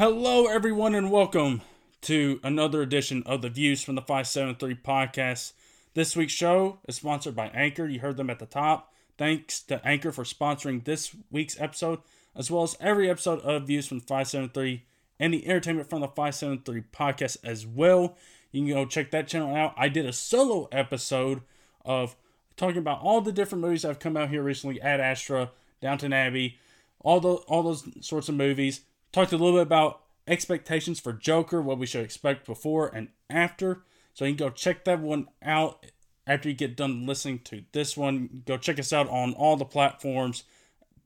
Hello, everyone, and welcome to another edition of the Views from the 573 podcast. This week's show is sponsored by Anchor. You heard them at the top. Thanks to Anchor for sponsoring this week's episode, as well as every episode of Views from the 573 and the Entertainment from the 573 podcast as well. You can go check that channel out. I did a solo episode of talking about all the different movies that have come out here recently Ad Astra, Downton Abbey, all the all those sorts of movies. Talked a little bit about expectations for Joker, what we should expect before and after. So you can go check that one out after you get done listening to this one. Go check us out on all the platforms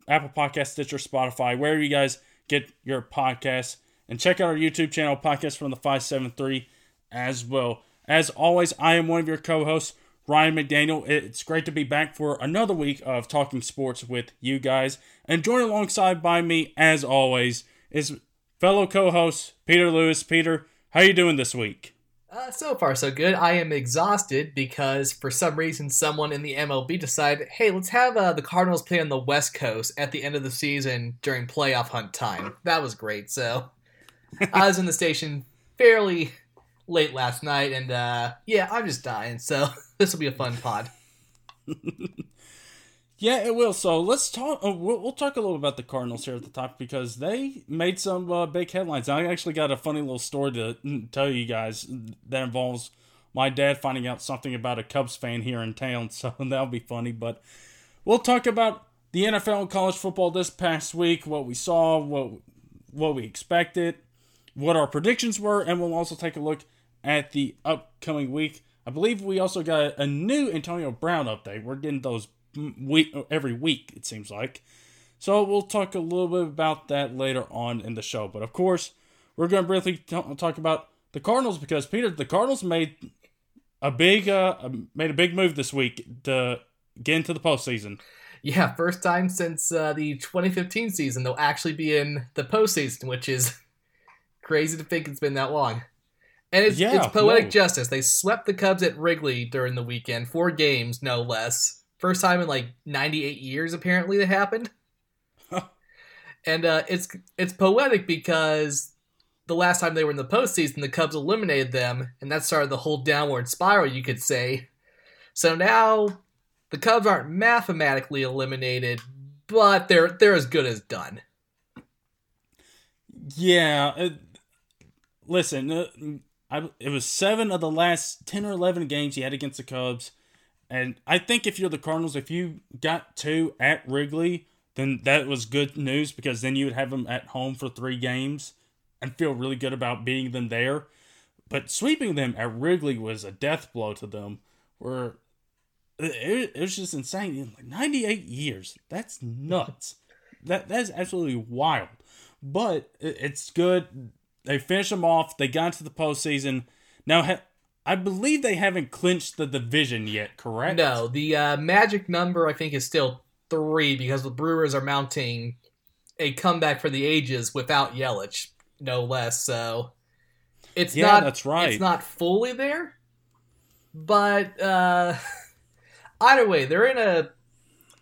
Apple Podcast, Stitcher, Spotify, wherever you guys get your podcasts. And check out our YouTube channel, Podcast from the 573, as well. As always, I am one of your co hosts, Ryan McDaniel. It's great to be back for another week of talking sports with you guys. And joined alongside by me, as always, is fellow co-host Peter Lewis. Peter, how you doing this week? Uh, so far, so good. I am exhausted because for some reason, someone in the MLB decided, hey, let's have uh, the Cardinals play on the West Coast at the end of the season during playoff hunt time. That was great. So I was in the station fairly late last night, and uh, yeah, I'm just dying. So this will be a fun pod. Yeah, it will. So let's talk. Uh, we'll, we'll, talk a little about the Cardinals here at the top because they made some uh, big headlines. I actually got a funny little story to tell you guys that involves my dad finding out something about a Cubs fan here in town. So that'll be funny. But we'll talk about the NFL and college football this past week, what we saw, what what we expected, what our predictions were, and we'll also take a look at the upcoming week. I believe we also got a new Antonio Brown update. We're getting those week every week it seems like. So we'll talk a little bit about that later on in the show. But of course, we're going to briefly t- talk about the Cardinals because Peter, the Cardinals made a big uh made a big move this week to get into the postseason. Yeah, first time since uh, the 2015 season they'll actually be in the postseason, which is crazy to think it's been that long. And it's, yeah, it's poetic justice. They swept the Cubs at Wrigley during the weekend, four games no less. First time in like 98 years, apparently, that happened. and uh, it's it's poetic because the last time they were in the postseason, the Cubs eliminated them, and that started the whole downward spiral, you could say. So now the Cubs aren't mathematically eliminated, but they're they're as good as done. Yeah, uh, listen, uh, I, it was seven of the last ten or eleven games he had against the Cubs. And I think if you're the Cardinals, if you got two at Wrigley, then that was good news because then you would have them at home for three games and feel really good about beating them there. But sweeping them at Wrigley was a death blow to them. Where it, it was just insane. Like 98 years. That's nuts. that that's absolutely wild. But it, it's good. They finished them off. They got into the postseason. Now, I believe they haven't clinched the division yet, correct? No, the uh, magic number I think is still three because the Brewers are mounting a comeback for the ages without Yelich, no less. So it's yeah, not that's right. It's not fully there, but uh, either way, they're in a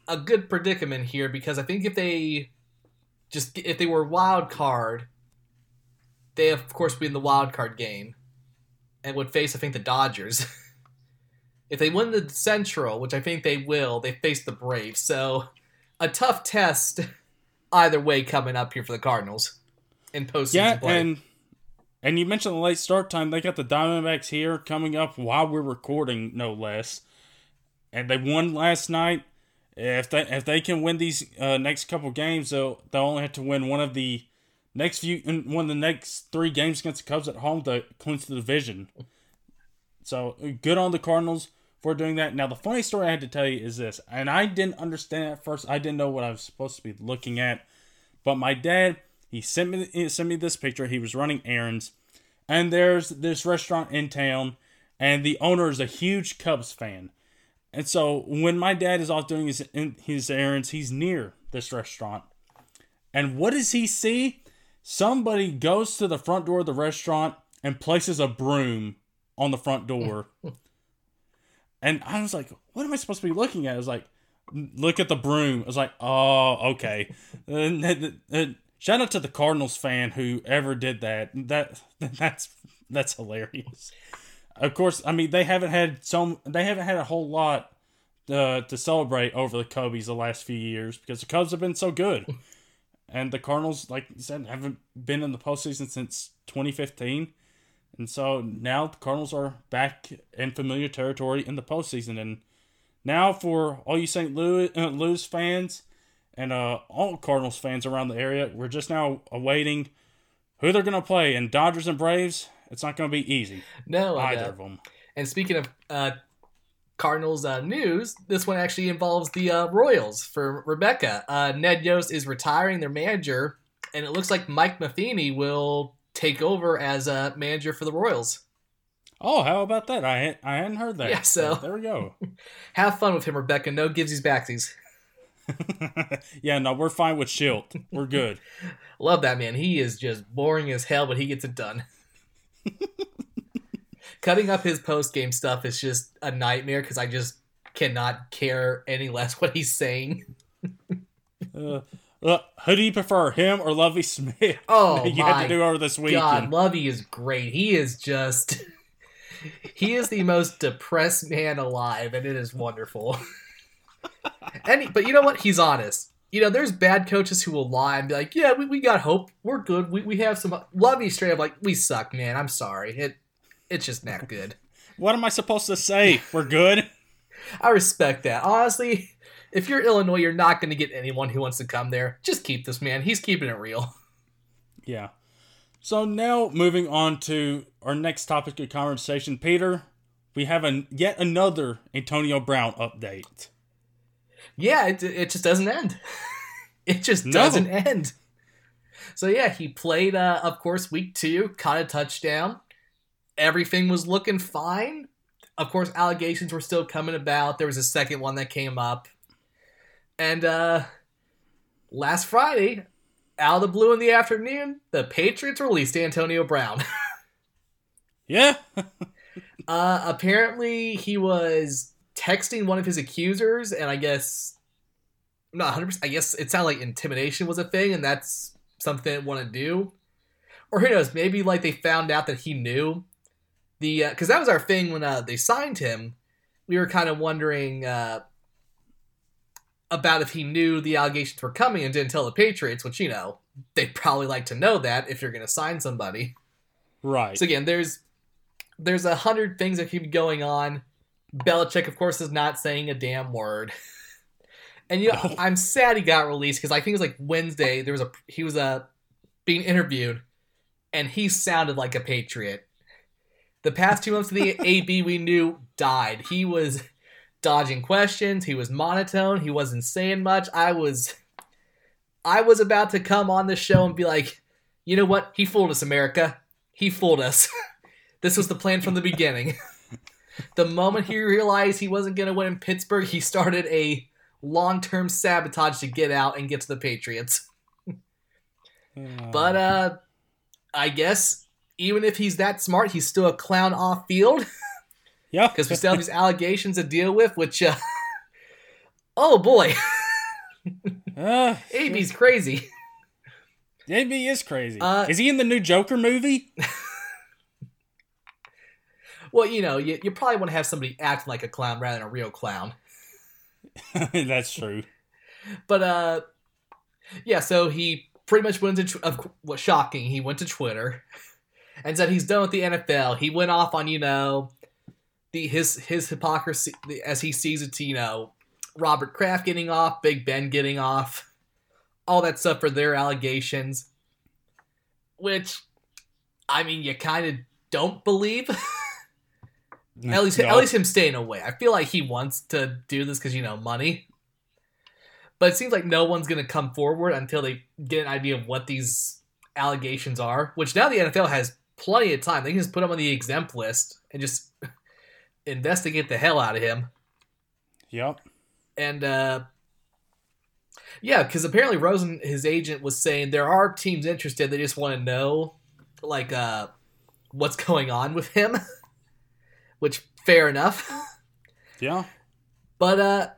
a good predicament here because I think if they just if they were wild card, they of course be in the wild card game and would face, I think, the Dodgers. if they win the Central, which I think they will, they face the Braves. So a tough test either way coming up here for the Cardinals in postseason yeah, play. and and you mentioned the late start time. They got the Diamondbacks here coming up while we're recording, no less. And they won last night. If they if they can win these uh, next couple games, they'll they'll only have to win one of the next few one of the next three games against the Cubs at home to clinch the division. So good on the Cardinals for doing that. Now the funny story I had to tell you is this, and I didn't understand at first. I didn't know what I was supposed to be looking at, but my dad he sent me he sent me this picture. He was running errands, and there's this restaurant in town, and the owner is a huge Cubs fan. And so when my dad is off doing his his errands, he's near this restaurant. And what does he see? Somebody goes to the front door of the restaurant and places a broom on the front door. and I was like, what am I supposed to be looking at? I was like, look at the broom. I was like, oh, okay. and, and, and, shout out to the Cardinals fan who ever did that. That that's that's hilarious. Of course, I mean they haven't had some. They haven't had a whole lot uh, to celebrate over the Cubbies the last few years because the Cubs have been so good, and the Cardinals, like you said, haven't been in the postseason since 2015, and so now the Cardinals are back in familiar territory in the postseason, and now for all you St. Louis, uh, Louis fans and uh, all Cardinals fans around the area, we're just now awaiting who they're going to play. And Dodgers and Braves, it's not going to be easy. No, either of them. And speaking of uh, Cardinals uh, news, this one actually involves the uh, Royals for Rebecca. Uh, Ned Yost is retiring their manager, and it looks like Mike Matheny will take over as a manager for the Royals. Oh, how about that? I I hadn't heard that. Yeah, so there we go. have fun with him, Rebecca. No givesies backsies. yeah, no, we're fine with Shildt. We're good. Love that man. He is just boring as hell, but he gets it done. Cutting up his post game stuff is just a nightmare because I just cannot care any less what he's saying. uh, uh, who do you prefer, him or Lovie Smith? Oh, you had to do over this weekend. God, Lovie is great. He is just. he is the most depressed man alive, and it is wonderful. and he, but you know what? He's honest. You know, there's bad coaches who will lie and be like, "Yeah, we, we got hope. We're good. We, we have some." Lovie straight up like, "We suck, man. I'm sorry. It it's just not good." what am I supposed to say? We're good. I respect that. Honestly, if you're Illinois, you're not going to get anyone who wants to come there. Just keep this man. He's keeping it real. Yeah. So now moving on to our next topic of conversation, Peter, we have a yet another Antonio Brown update. Yeah, it, it just doesn't end. it just doesn't end. So yeah, he played, uh, of course, week two, caught a touchdown. Everything was looking fine. Of course, allegations were still coming about. There was a second one that came up, and uh, last Friday, out of the blue in the afternoon, the Patriots released Antonio Brown. yeah. uh, apparently, he was texting one of his accusers, and I guess I'm not 100. percent I guess it sounded like intimidation was a thing, and that's something they want to do. Or who knows? Maybe like they found out that he knew the because uh, that was our thing when uh, they signed him. We were kind of wondering uh, about if he knew the allegations were coming and didn't tell the Patriots, which you know they'd probably like to know that if you're going to sign somebody. Right. So again, there's there's a hundred things that keep going on. Belichick, of course, is not saying a damn word. And you know, no. I'm sad he got released because I think it was like Wednesday. There was a he was uh, being interviewed, and he sounded like a patriot. The past two months of the AB we knew died. He was dodging questions. He was monotone. He wasn't saying much. I was, I was about to come on the show and be like, you know what? He fooled us, America. He fooled us. this was the plan from the beginning. the moment he realized he wasn't going to win in Pittsburgh, he started a long-term sabotage to get out and get to the Patriots. but uh I guess even if he's that smart, he's still a clown off field. Yeah. Because we still have these allegations to deal with, which, uh, oh boy. uh, AB's crazy. AB is crazy. Uh, is he in the new Joker movie? well, you know, you, you probably want to have somebody acting like a clown rather than a real clown. That's true. But, uh, yeah, so he pretty much went to, of what shocking, he went to Twitter and said he's done with the NFL. He went off on, you know, the his his hypocrisy as he sees it to you know Robert Kraft getting off, Big Ben getting off, all that stuff for their allegations, which I mean you kind of don't believe. at least no. at least him staying away. I feel like he wants to do this because you know money. But it seems like no one's going to come forward until they get an idea of what these allegations are. Which now the NFL has plenty of time. They can just put him on the exempt list and just investigate the hell out of him. Yep. And uh yeah, because apparently Rosen, his agent, was saying there are teams interested. They just want to know, like, uh, what's going on with him. Which fair enough. Yeah. But uh,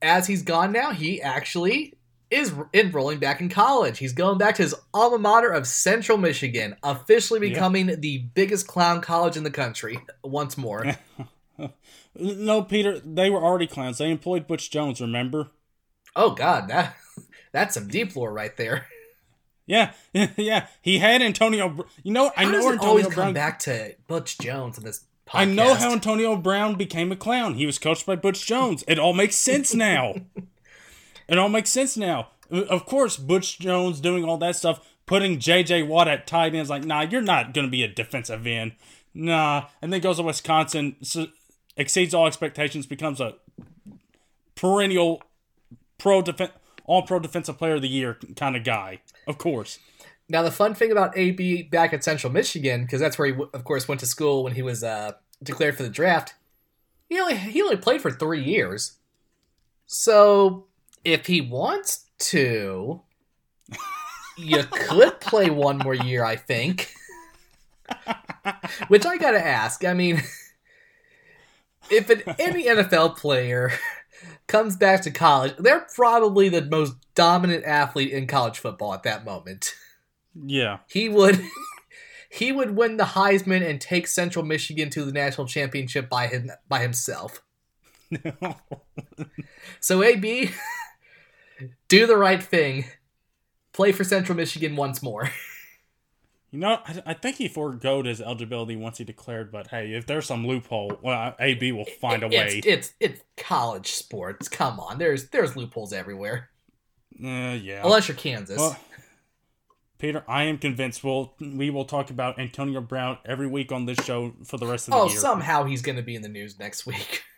as he's gone now, he actually is enrolling back in college. He's going back to his alma mater of Central Michigan, officially becoming yeah. the biggest clown college in the country once more. no, Peter, they were already clowns. They employed Butch Jones, remember? Oh God, that that's some deep lore right there. Yeah, yeah. He had Antonio. You know, how I know Antonio always Brown. Come back to Butch Jones in this. Podcast? I know how Antonio Brown became a clown. He was coached by Butch Jones. It all makes sense now. It all makes sense now. Of course, Butch Jones doing all that stuff, putting J.J. Watt at tight end is like, nah, you're not going to be a defensive end. Nah, and then goes to Wisconsin, exceeds all expectations, becomes a perennial pro defense, all pro defensive player of the year kind of guy. Of course. Now the fun thing about AB back at Central Michigan, because that's where he of course went to school when he was uh, declared for the draft. He only he only played for three years, so if he wants to, you could play one more year. I think. Which I gotta ask. I mean, if an, any NFL player comes back to college, they're probably the most dominant athlete in college football at that moment. Yeah. He would he would win the Heisman and take Central Michigan to the national championship by him by himself. so AB do the right thing. Play for Central Michigan once more. You know, I, I think he foregoed his eligibility once he declared, but hey, if there's some loophole, well, AB will find a way. It's, it's, it's college sports. Come on, there's there's loopholes everywhere. Uh, yeah. Unless you're Kansas. Well, Peter, I am convinced we'll we will talk about Antonio Brown every week on this show for the rest of the oh, year. Oh, somehow he's going to be in the news next week.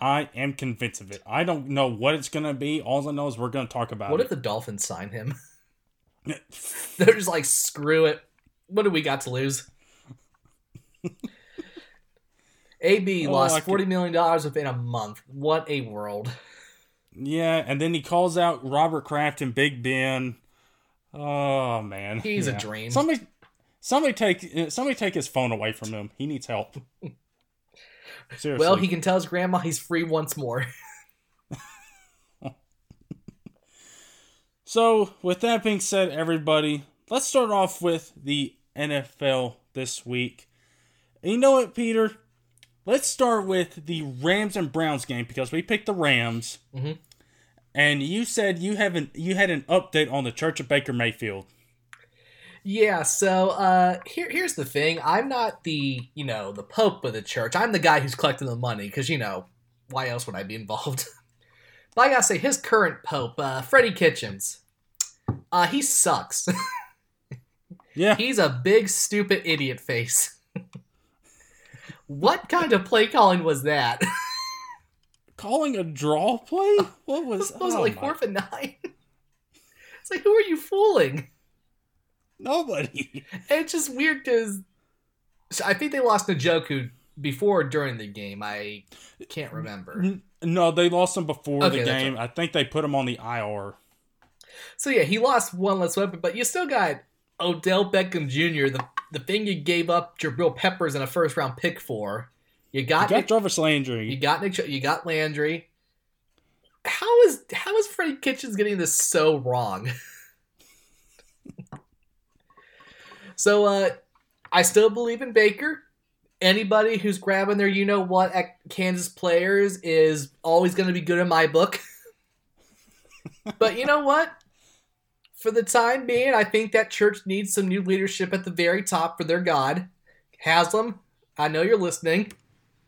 I am convinced of it. I don't know what it's going to be. All I know is we're going to talk about what it. If the Dolphins sign him? They're just like, screw it what do we got to lose? AB oh, lost forty million dollars within a month. What a world! Yeah, and then he calls out Robert Kraft and Big Ben. Oh man, he's yeah. a dream. Somebody, somebody take somebody take his phone away from him. He needs help. Seriously. Well, he can tell his grandma he's free once more. so, with that being said, everybody, let's start off with the NFL this week. And you know what, Peter? Let's start with the Rams and Browns game because we picked the Rams. Mm-hmm. And you said you haven't you had an update on the Church of Baker Mayfield. Yeah, so uh, here here's the thing. I'm not the you know the pope of the church. I'm the guy who's collecting the money because you know why else would I be involved? but I gotta say, his current pope, uh, Freddie Kitchens, uh, he sucks. Yeah. He's a big, stupid idiot face. what kind of play calling was that? calling a draw play? What was, was oh it like my. fourth and nine? it's like, who are you fooling? Nobody. It's just weird because I think they lost Njoku before or during the game. I can't remember. No, they lost him before okay, the game. Right. I think they put him on the IR. So yeah, he lost one less weapon, but you still got Odell Beckham Jr., the the thing you gave up Jabril Peppers in a first round pick for. You got, you got Nick, Jarvis Landry. You got Nick. You got Landry. How is how is Freddie Kitchens getting this so wrong? so uh, I still believe in Baker. Anybody who's grabbing their you know what at Kansas players is always going to be good in my book. but you know what? for the time being, I think that church needs some new leadership at the very top for their God. Haslam, I know you're listening.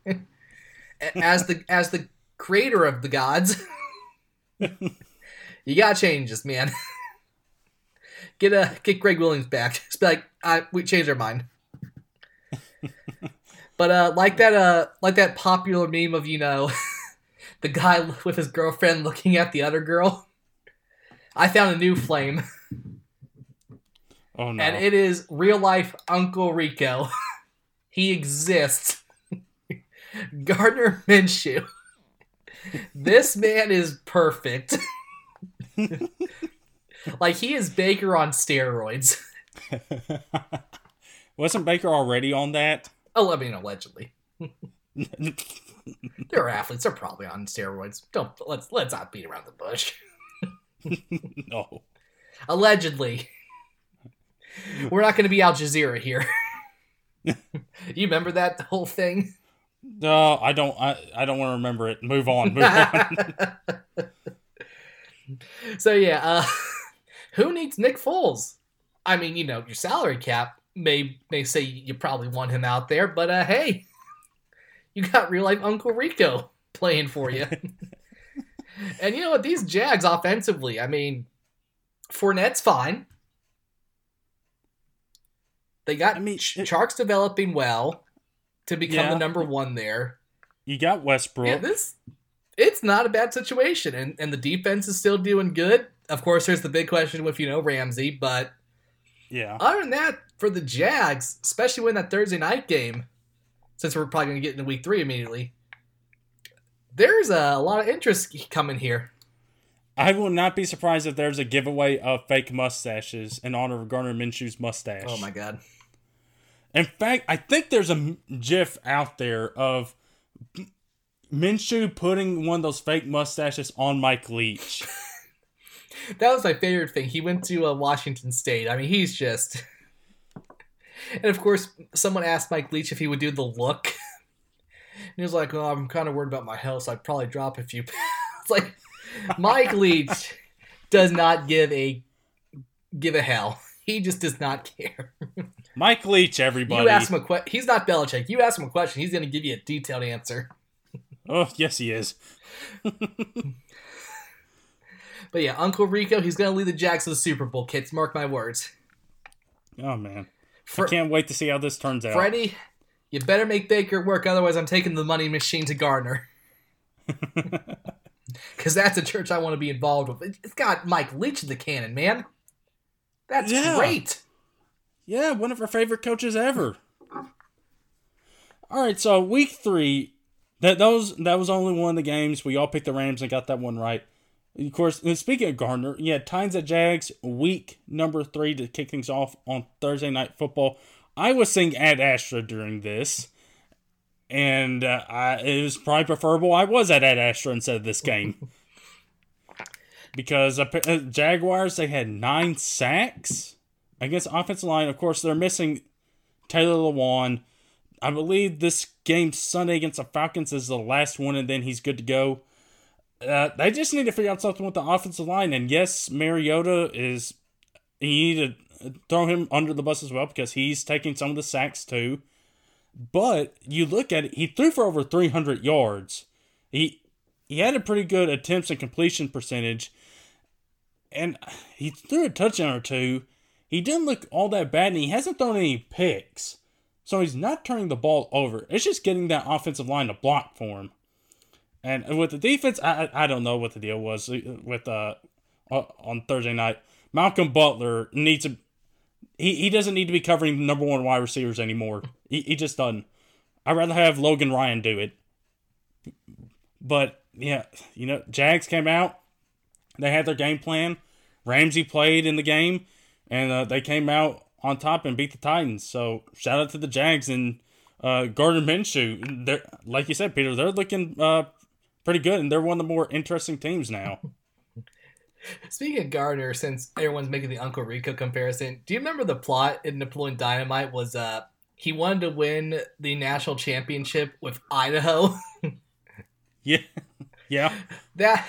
as the as the creator of the gods, you gotta change this, man. Get a get Gregg Williams back. Just be like, I, we changed our mind. but uh, like that uh, like that popular meme of you know, the guy with his girlfriend looking at the other girl. I found a new flame. Oh no. And it is real life Uncle Rico. he exists. Gardner Minshew. this man is perfect. like he is Baker on steroids. Wasn't Baker already on that? Oh, I mean allegedly. They're athletes. They're probably on steroids. Don't let's let's not beat around the bush. no. Allegedly. We're not going to be Al Jazeera here. you remember that whole thing? No, I don't. I, I don't want to remember it. Move on. Move on. so yeah, uh, who needs Nick Foles? I mean, you know, your salary cap may may say you probably want him out there, but uh, hey, you got real life Uncle Rico playing for you. and you know what? These Jags offensively, I mean, Fournette's fine. They got I mean, Chark's developing well to become yeah. the number one there. You got Westbrook. Yeah, this it's not a bad situation, and and the defense is still doing good. Of course, there's the big question with you know Ramsey, but yeah. Other than that, for the Jags, especially when that Thursday night game, since we're probably going to get into Week Three immediately, there's a lot of interest coming here. I will not be surprised if there's a giveaway of fake mustaches in honor of Gardner Minshew's mustache. Oh my god! In fact, I think there's a GIF out there of Minshew putting one of those fake mustaches on Mike Leach. that was my favorite thing. He went to uh, Washington State. I mean, he's just. and of course, someone asked Mike Leach if he would do the look. and he was like, "Oh, I'm kind of worried about my health, so I'd probably drop a few pounds." like, Mike Leach does not give a give a hell. He just does not care. Mike Leach, everybody. You ask him a question. He's not Belichick. You ask him a question, he's going to give you a detailed answer. oh, yes, he is. But yeah, Uncle Rico, he's to lead the Jags to the Super Bowl, kids. Mark my words. Oh, man. I can't wait to see how this turns out. Freddie, you better make Baker work, otherwise, I'm taking the money machine to Gardner. Because that's a church I want to be involved with. It's got Mike Leach in the cannon, man. That's yeah. great. Yeah, one of our favorite coaches ever. All right, so week three, that those that was only one of the games we all picked the Rams and got that one right. Of course, speaking of Gardner, yeah, Titans at Jags, week number three to kick things off on Thursday night football. I was seeing Ad Astra during this, and uh, I, it was probably preferable I was at Ad Astra instead of this game. because uh, Jaguars, they had nine sacks against offensive line, of course, they're missing Taylor Lewan. I believe this game Sunday against the Falcons is the last one, and then he's good to go. Uh, they just need to figure out something with the offensive line. And yes, Mariota is. You need to throw him under the bus as well because he's taking some of the sacks too. But you look at it, he threw for over 300 yards. He he had a pretty good attempts and completion percentage, and he threw a touchdown or two he didn't look all that bad, and he hasn't thrown any picks. So he's not turning the ball over. It's just getting that offensive line to block for him. And with the defense, I I don't know what the deal was with uh on Thursday night. Malcolm Butler needs to. He, he doesn't need to be covering number one wide receivers anymore. He, he just doesn't. I'd rather have Logan Ryan do it. But yeah, you know, Jags came out. They had their game plan. Ramsey played in the game and uh, they came out on top and beat the Titans. So shout out to the Jags and uh, Gardner Minshew. They're like you said, Peter. They're looking uh, pretty good, and they're one of the more interesting teams now. Speaking of Gardner, since everyone's making the Uncle Rico comparison, do you remember the plot in Napoleon Dynamite was uh he wanted to win the national championship with Idaho? yeah, yeah. That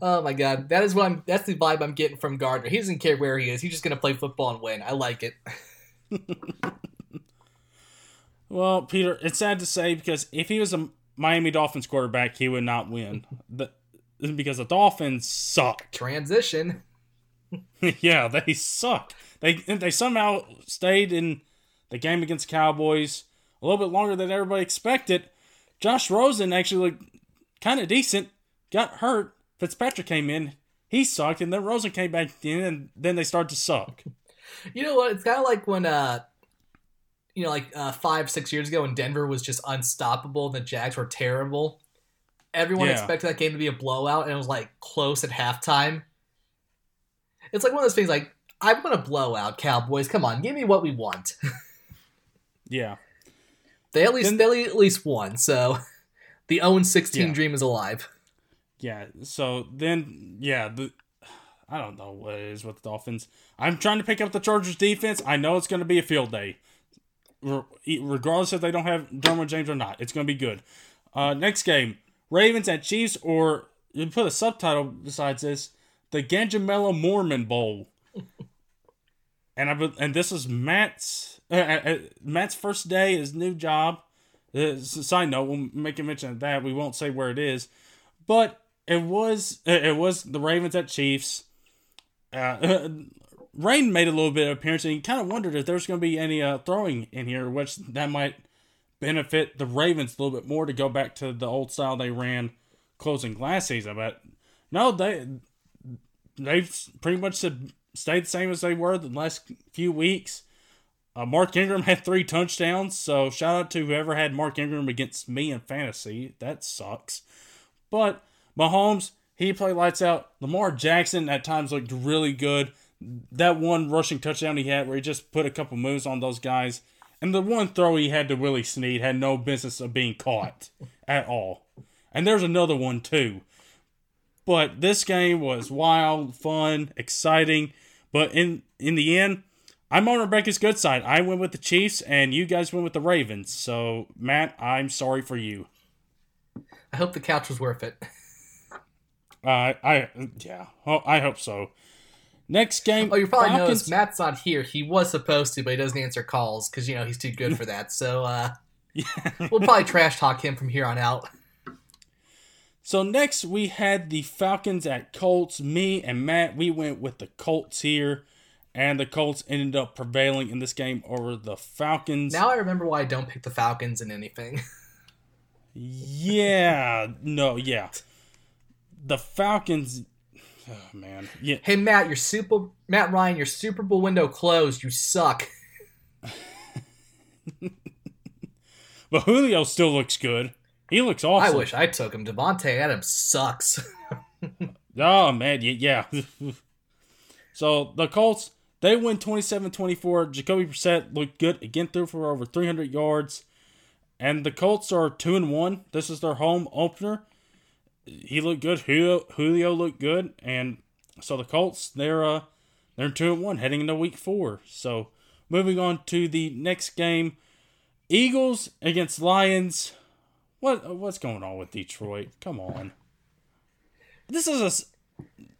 Oh my god, that is what I'm. That's the vibe I'm getting from Gardner. He doesn't care where he is. He's just gonna play football and win. I like it. well, Peter, it's sad to say because if he was a Miami Dolphins quarterback, he would not win. The, because the Dolphins suck. Transition. yeah, they suck. They they somehow stayed in the game against Cowboys a little bit longer than everybody expected. Josh Rosen actually looked kind of decent. Got hurt, Fitzpatrick came in, he sucked, and then Rosen came back in, and then they started to suck. You know what? It's kind of like when, uh, you know, like uh, five, six years ago when Denver was just unstoppable and the Jags were terrible. Everyone yeah. expected that game to be a blowout, and it was like close at halftime. It's like one of those things like, I want a blowout, Cowboys. Come on, give me what we want. yeah. They at least then, they at least won, so the 0 16 yeah. dream is alive. yeah. So then, yeah, the I don't know what it is with the Dolphins. I'm trying to pick up the Chargers defense. I know it's going to be a field day, regardless if they don't have Derwin James or not. It's going to be good. Uh, next game, Ravens at Chiefs, or you put a subtitle besides this, the Gangamela Mormon Bowl. and I and this is Matt's uh, uh, uh, Matt's first day, his new job. Uh, side note, we'll make a mention of that. We won't say where it is, but it was it was the Ravens at Chiefs. Uh, Rain made a little bit of appearance, and he kind of wondered if there's going to be any uh, throwing in here, which that might benefit the Ravens a little bit more to go back to the old style they ran closing last season. But no, they they've pretty much stayed the same as they were the last few weeks. Uh, Mark Ingram had three touchdowns, so shout out to whoever had Mark Ingram against me in fantasy. That sucks. But Mahomes, he played lights out. Lamar Jackson at times looked really good. That one rushing touchdown he had where he just put a couple moves on those guys. And the one throw he had to Willie Snead had no business of being caught at all. And there's another one too. But this game was wild, fun, exciting. But in in the end, I'm on Rebecca's good side. I went with the Chiefs, and you guys went with the Ravens. So Matt, I'm sorry for you. I hope the couch was worth it. Uh, I yeah, well, I hope so. Next game. Oh, you probably Falcons. noticed Matt's not here. He was supposed to, but he doesn't answer calls because you know he's too good for that. So uh, yeah. we'll probably trash talk him from here on out. So next we had the Falcons at Colts. Me and Matt, we went with the Colts here, and the Colts ended up prevailing in this game over the Falcons. Now I remember why I don't pick the Falcons in anything. yeah, no, yeah the Falcons. Oh man, yeah. Hey Matt, your Super Matt Ryan, your Super Bowl window closed. You suck. but Julio still looks good. He looks awesome. I wish I took him. Davante Adams sucks. oh man, yeah. yeah. so the Colts they win 27-24. Jacoby Brissett looked good again, threw for over 300 yards. And the Colts are 2 and 1. This is their home opener he looked good. Julio, looked good, and so the Colts they're uh they're two and one heading into week four. So moving on to the next game, Eagles against Lions. What what's going on with Detroit? Come on. This is a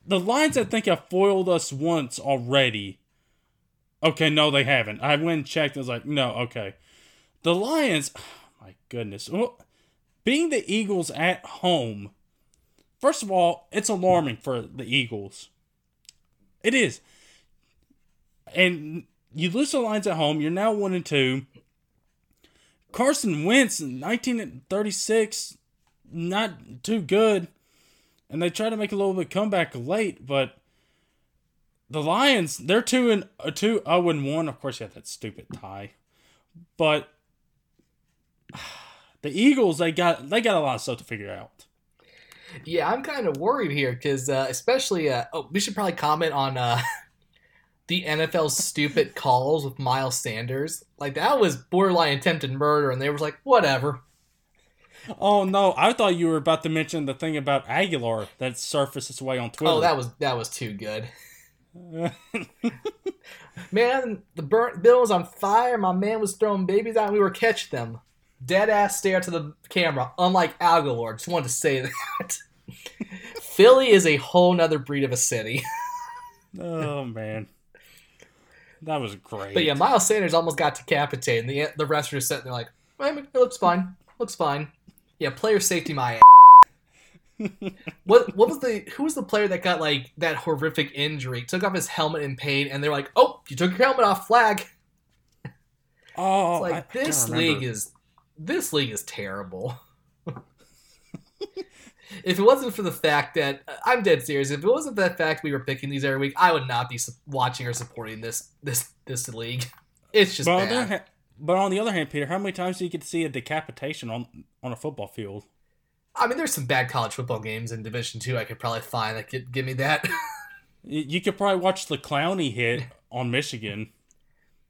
the Lions I think have foiled us once already. Okay, no, they haven't. I went and checked. I was like, no, okay. The Lions, oh my goodness. Well, being the Eagles at home First of all, it's alarming for the Eagles. It is. And you lose the lines at home. You're now one and two. Carson Wentz in 1936, not too good. And they try to make a little bit comeback late, but the Lions, they're two and uh, oh and one. Of course, you have that stupid tie, but the Eagles, they got they got a lot of stuff to figure out. Yeah, I'm kind of worried here because, uh, especially, uh, oh, we should probably comment on uh, the NFL's stupid calls with Miles Sanders. Like that was borderline attempted murder, and they were like, whatever. Oh no! I thought you were about to mention the thing about Agholor that surfaced its way on Twitter. Oh, that was that was too good. man, the burnt bill was on fire. My man was throwing babies out, and we were catching them dead ass stare to the camera, unlike Agholor. Just wanted to say that. Philly is a whole nother breed of a city. oh man. That was great. But yeah, Miles Sanders almost got decapitated, and the the rest are just sitting there like, it looks fine. Looks fine. Yeah, player safety my ass. what what was the who was the player that got like that horrific injury? Took off his helmet in pain, and they're like, "Oh, you took your helmet off, flag." Oh, it's like I, this I league is this league is terrible. if it wasn't for the fact that I'm dead serious, if it wasn't for that fact we were picking these every week, I would not be watching or supporting this this this league. It's just but bad. On but on the other hand, Peter, how many times do you get to see a decapitation on on a football field? I mean, there's some bad college football games in Division Two. I could probably find that could give me that. you could probably watch the Clowney hit on Michigan.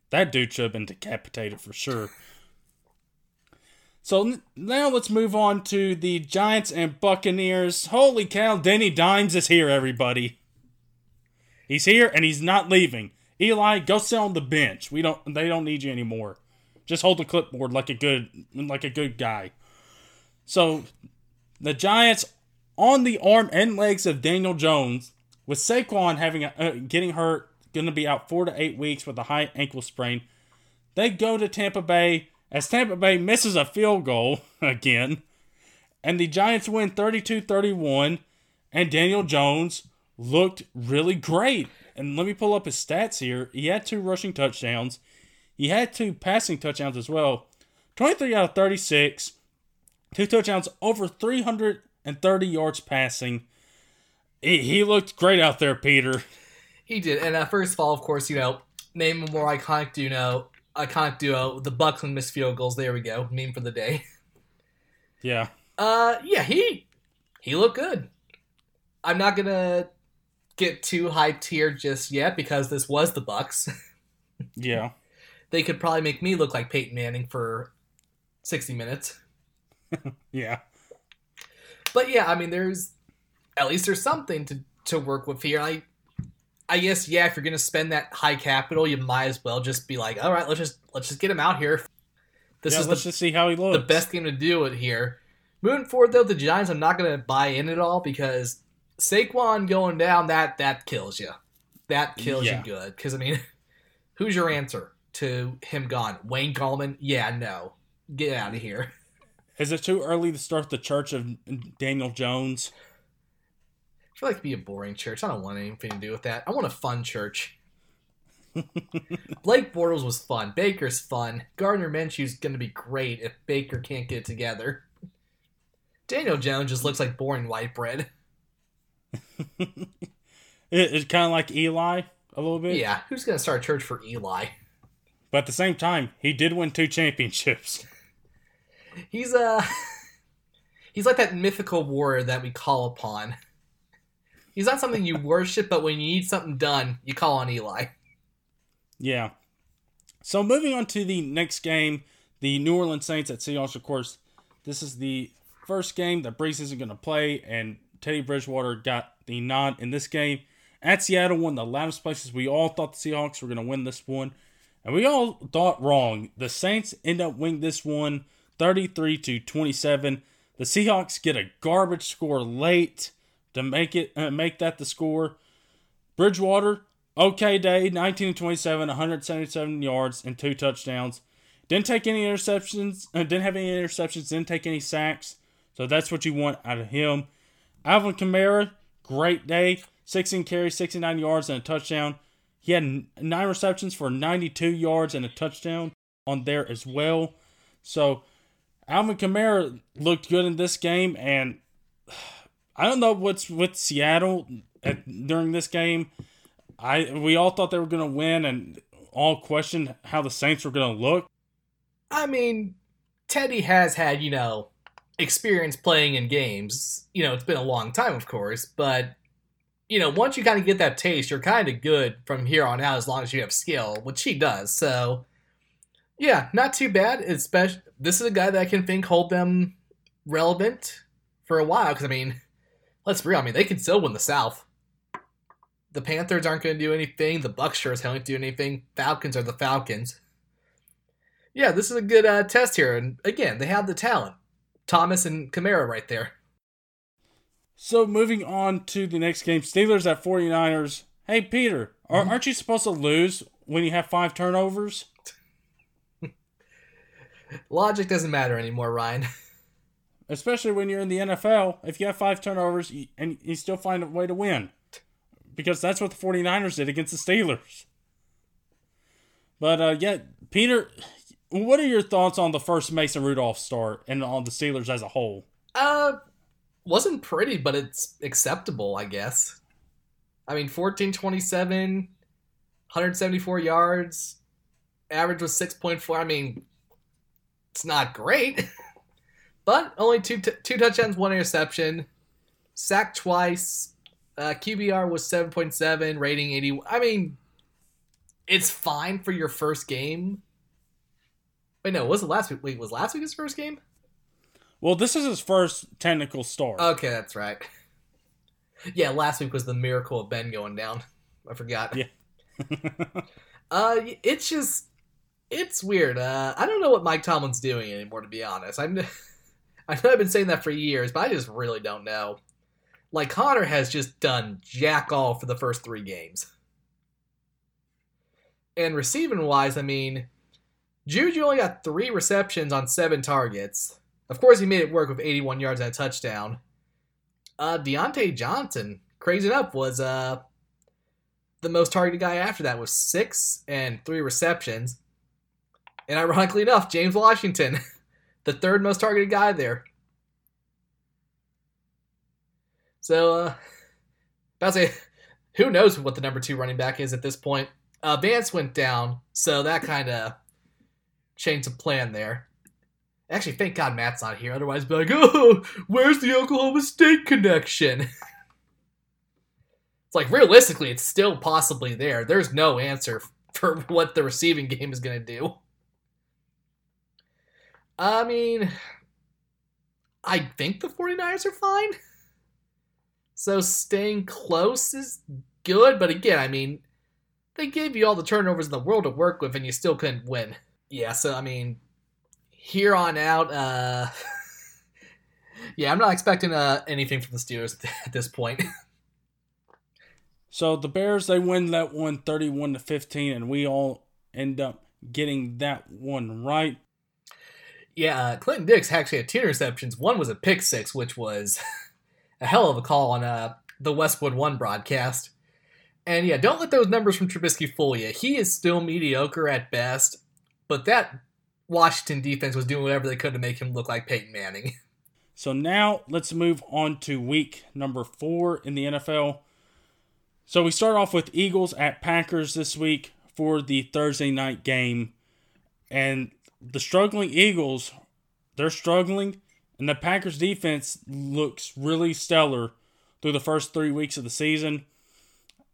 That dude should have been decapitated for sure. So now let's move on to the Giants and Buccaneers. Holy cow, Danny Dimes is here, everybody. He's here and he's not leaving. Eli, go sit on the bench. We don't they don't need you anymore. Just hold the clipboard like a good like a good guy. So the Giants on the arm and legs of Daniel Jones, with Saquon having a, uh, getting hurt, going to be out four to eight weeks with a high ankle sprain. They go to Tampa Bay as Tampa Bay misses a field goal again, and the Giants win 32 31, and Daniel Jones looked really great. And let me pull up his stats here. He had two rushing touchdowns, he had two passing touchdowns as well 23 out of 36, two touchdowns, over 330 yards passing. He, looked great out there, Peter. He did. And uh, first of all, of course, you know, name a more iconic duo, iconic duo, the Bucs and missed field goals. There we go. Meme for the day. Yeah. Uh, yeah, he he looked good. I'm not gonna get too hyped here just yet because this was the Bucs. yeah. They could probably make me look like Peyton Manning for 60 minutes. yeah. But yeah, I mean there's at least there's something to to work with here. I I guess yeah, if you're gonna spend that high capital, you might as well just be like, all right, let's just let's just get him out here. This yeah, is let's the, just see how he looks. The best game to do it here. Moving forward though, the Giants, I'm not gonna buy in at all because Saquon going down that that kills you. That kills yeah. you good. Because I mean, who's your answer to him gone? Wayne Gallman? Yeah, no, get out of here. Is it too early to start the Church of Daniel Jones? I feel like it'd be a boring church. I don't want anything to do with that. I want a fun church. Blake Bortles was fun. Baker's fun. Gardner Minshew's going to be great if Baker can't get it together. Daniel Jones just looks like boring white bread. it, it's kind of like Eli a little bit. Yeah, who's going to start a church for Eli? But at the same time, he did win two championships. he's uh he's like that mythical warrior that we call upon. He's not something you worship, but when you need something done, you call on Eli. Yeah. So moving on to the next game, the New Orleans Saints at Seahawks. Of course, this is the first game that Brees isn't going to play, and Teddy Bridgewater got the nod in this game. At Seattle, one of the loudest places. We all thought the Seahawks were going to win this one, and we all thought wrong. The Saints end up winning this one 33 to 27. The Seahawks get a garbage score late to make it uh, make that the score. Bridgewater, okay day, 19 27, 177 yards and two touchdowns. Didn't take any interceptions, uh, didn't have any interceptions, didn't take any sacks. So that's what you want out of him. Alvin Kamara, great day, 16 carries, 69 yards and a touchdown. He had nine receptions for 92 yards and a touchdown on there as well. So Alvin Kamara looked good in this game, and I don't know what's with Seattle at, during this game. I we all thought they were going to win, and all questioned how the Saints were going to look. I mean, Teddy has had you know experience playing in games. You know, it's been a long time, of course, but you know, once you kind of get that taste, you're kind of good from here on out as long as you have skill, which he does. So, yeah, not too bad. Especially, this is a guy that I can think hold them relevant for a while. Because I mean, let's be real. I mean, they can still win the South. The Panthers aren't going to do anything. The Bucs sure as hell don't do anything. Falcons are the Falcons. Yeah, this is a good uh, test here. And again, they have the talent. Thomas and Kamara right there. So moving on to the next game, Steelers at 49ers. Hey, Peter, mm-hmm. aren't you supposed to lose when you have five turnovers? Logic doesn't matter anymore, Ryan. especially when you're in the NFL, if you have five turnovers and you still find a way to win. Because that's what the 49ers did against the Steelers. But uh, yeah, Peter, what are your thoughts on the first Mason Rudolph start and on the Steelers as a whole? Uh, wasn't pretty, but it's acceptable, I guess. I mean, 14 27, 174 yards, average was 6.4. I mean, it's not great. But only two t- two touchdowns, one interception, sacked twice. Uh, QBR was seven point seven, rating eighty. I mean, it's fine for your first game. Wait, no, was it last week? Wait, was last week his first game? Well, this is his first technical start. Okay, that's right. Yeah, last week was the miracle of Ben going down. I forgot. Yeah. uh, it's just it's weird. Uh, I don't know what Mike Tomlin's doing anymore. To be honest, I'm. I know I've been saying that for years, but I just really don't know. Like Conner has just done jack all for the first three games. And receiving wise, I mean, Juju only got three receptions on seven targets. Of course, he made it work with 81 yards and a touchdown. Uh, Diontae Johnson, crazy enough, was uh, the most targeted guy after that with six and three receptions. And ironically enough, James Washington, the third most targeted guy there. So, uh, about to say, who knows what the number two running back is at this point? Uh, Vance went down, so that kind of changed the plan there. Actually, thank God Matt's not here. Otherwise, be like, oh, where's the Oklahoma State connection? it's like realistically, it's still possibly there. There's no answer for what the receiving game is going to do. I mean, I think the 49ers are fine. So staying close is good, but again, I mean, they gave you all the turnovers in the world to work with and you still couldn't win. Yeah, so I mean, here on out, uh, yeah, I'm not expecting uh, anything from the Steelers at this point. so the Bears they win that one 31 to 15 and we all end up getting that one right. Yeah, uh, Clinton Dix actually had two interceptions. One was a pick six, which was a hell of a call on uh, the Westwood One broadcast. And yeah, don't let those numbers from Trubisky fool you. He is still mediocre at best, but that Washington defense was doing whatever they could to make him look like Peyton Manning. So now let's move on to week number four in the NFL. So we start off with Eagles at Packers this week for the Thursday night game. And the struggling Eagles, they're struggling, and the Packers defense looks really stellar through the first three weeks of the season.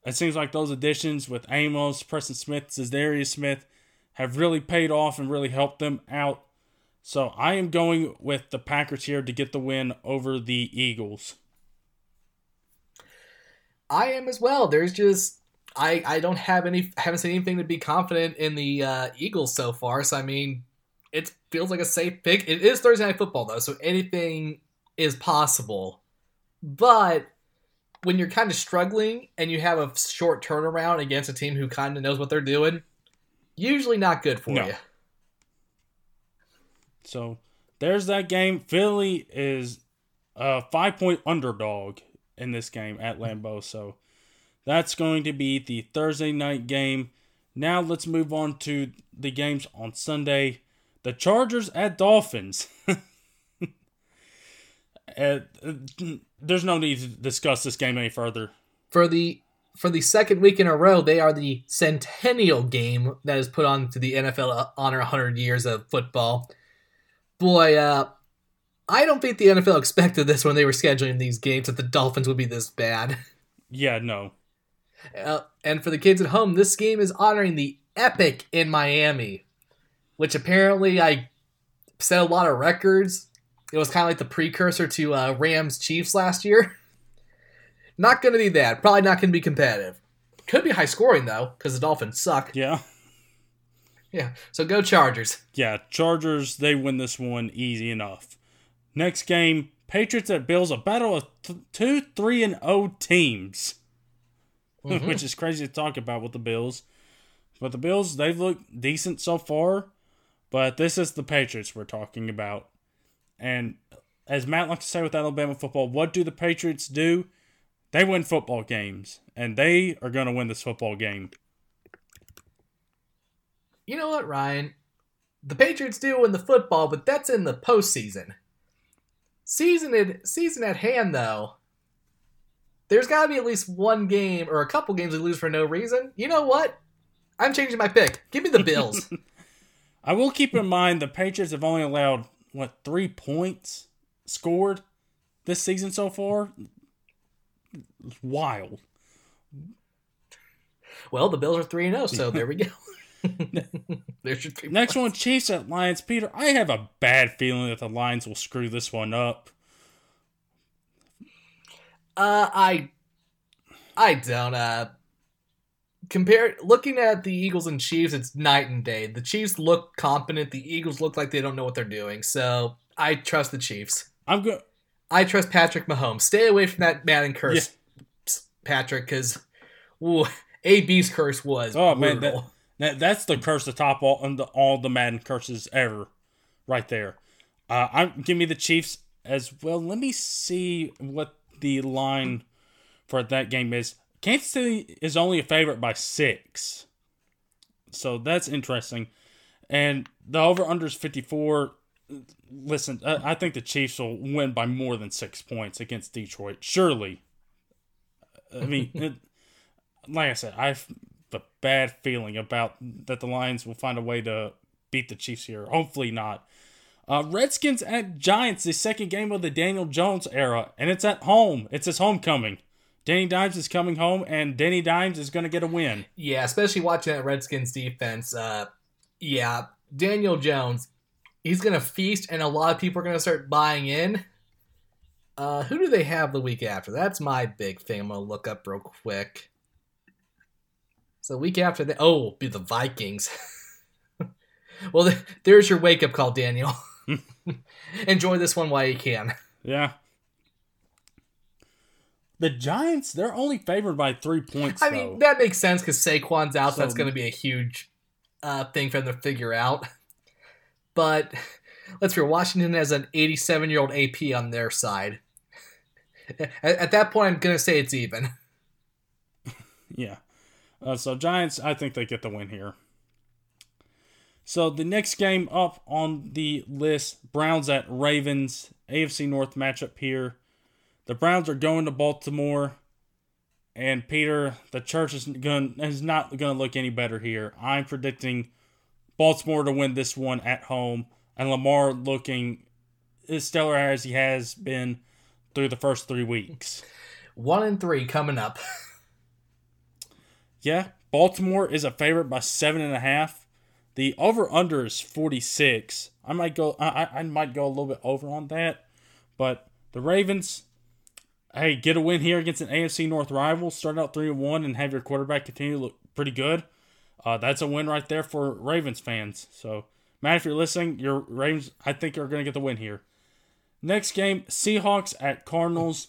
It seems like those additions with Amos, Preston Smith, Za'Darius Smith, have really paid off and really helped them out. So I am going with the Packers here to get the win over the Eagles. I am as well. There's just I I don't have any haven't seen anything to be confident in the uh, Eagles so far. So I mean, it feels like a safe pick. It is Thursday night football though, so anything is possible. But when you're kind of struggling and you have a short turnaround against a team who kind of knows what they're doing, usually not good for no. you. So there's that game. Philly is a five point underdog in this game at Lambeau. So that's going to be the Thursday night game. Now let's move on to the games on Sunday. The Chargers at Dolphins. uh, there's no need to discuss this game any further. For the for the second week in a row, they are the centennial game that is put on to the NFL uh, honor 100 years of football. Boy, uh, I don't think the NFL expected this when they were scheduling these games that the Dolphins would be this bad. Yeah, no. Uh, and for the kids at home, this game is honoring the Epic in Miami, which apparently I set a lot of records. It was kind of like the precursor to uh, Rams Chiefs last year. Not going to be that. Probably not going to be competitive. Could be high scoring though, because the Dolphins suck. Yeah. Yeah. So go Chargers. Yeah, Chargers. They win this one easy enough. Next game, Patriots at Bills. A battle of th- two, three, and O teams, mm-hmm. which is crazy to talk about with the Bills. But the Bills, they've looked decent so far. But this is the Patriots we're talking about. And as Matt likes to say with Alabama football, what do the Patriots do? They win football games, and they are going to win this football game. You know what, Ryan? The Patriots do win the football, but that's in the postseason. Season at, season at hand, though, there's got to be at least one game or a couple games we lose for no reason. You know what? I'm changing my pick. Give me the Bills. I will keep in mind the Patriots have only allowed what three points scored this season so far wild. Well, the Bills are 3 and 0, so there we go. There's your three Next points. one, Chiefs at Lions. Peter, I have a bad feeling that the Lions will screw this one up. Uh, I, I don't. Uh, compare looking at the Eagles and Chiefs, it's night and day. The Chiefs look competent. The Eagles look like they don't know what they're doing. So I trust the Chiefs. I'm good. I trust Patrick Mahomes. Stay away from that Madden curse, Patrick, because AB's curse was Oh brutal. man, that, that that's the curse to top all the, all the Madden curses ever, right there. Uh, I'm give me the Chiefs as well. Let me see what the line for that game is. Kansas City is only a favorite by six, so that's interesting. And the over under is 54. Listen, I, I think the Chiefs will win by more than six points against Detroit. Surely. I mean, it, like I said, I have a bad feeling about that the Lions will find a way to beat the Chiefs here. Hopefully not. Uh, Redskins at Giants, the second game of the Daniel Jones era, and it's at home. It's his homecoming. Danny Dimes is coming home, and Danny Dimes is going to get a win. Yeah, especially watching that Redskins defense. Uh, yeah, Daniel Jones, he's gonna feast, and a lot of people are gonna start buying in. Uh, who do they have the week after? That's my big thing. I'm gonna look up real quick. So week after that, oh, be the Vikings. well, there's your wake up call, Daniel. Enjoy this one while you can. Yeah. The Giants, they're only favored by three points. I though. mean, that makes sense because Saquon's out. So that's going to be a huge uh, thing for them to figure out. But let's be real, Washington has an 87 year old AP on their side. At, at that point, I'm going to say it's even. Yeah. Uh, so Giants, I think they get the win here. So the next game up on the list, Browns at Ravens, AFC North matchup here. The Browns are going to Baltimore, and Peter, the church is going is not going to look any better here. I'm predicting Baltimore to win this one at home, and Lamar looking as stellar as he has been through the first three weeks. One and three coming up. Yeah, Baltimore is a favorite by seven and a half. The over under is forty six. I might go. I, I might go a little bit over on that, but the Ravens, hey, get a win here against an AFC North rival. Start out three and one and have your quarterback continue to look pretty good. Uh, that's a win right there for Ravens fans. So, Matt, if you're listening, your Ravens, I think, are going to get the win here. Next game, Seahawks at Cardinals.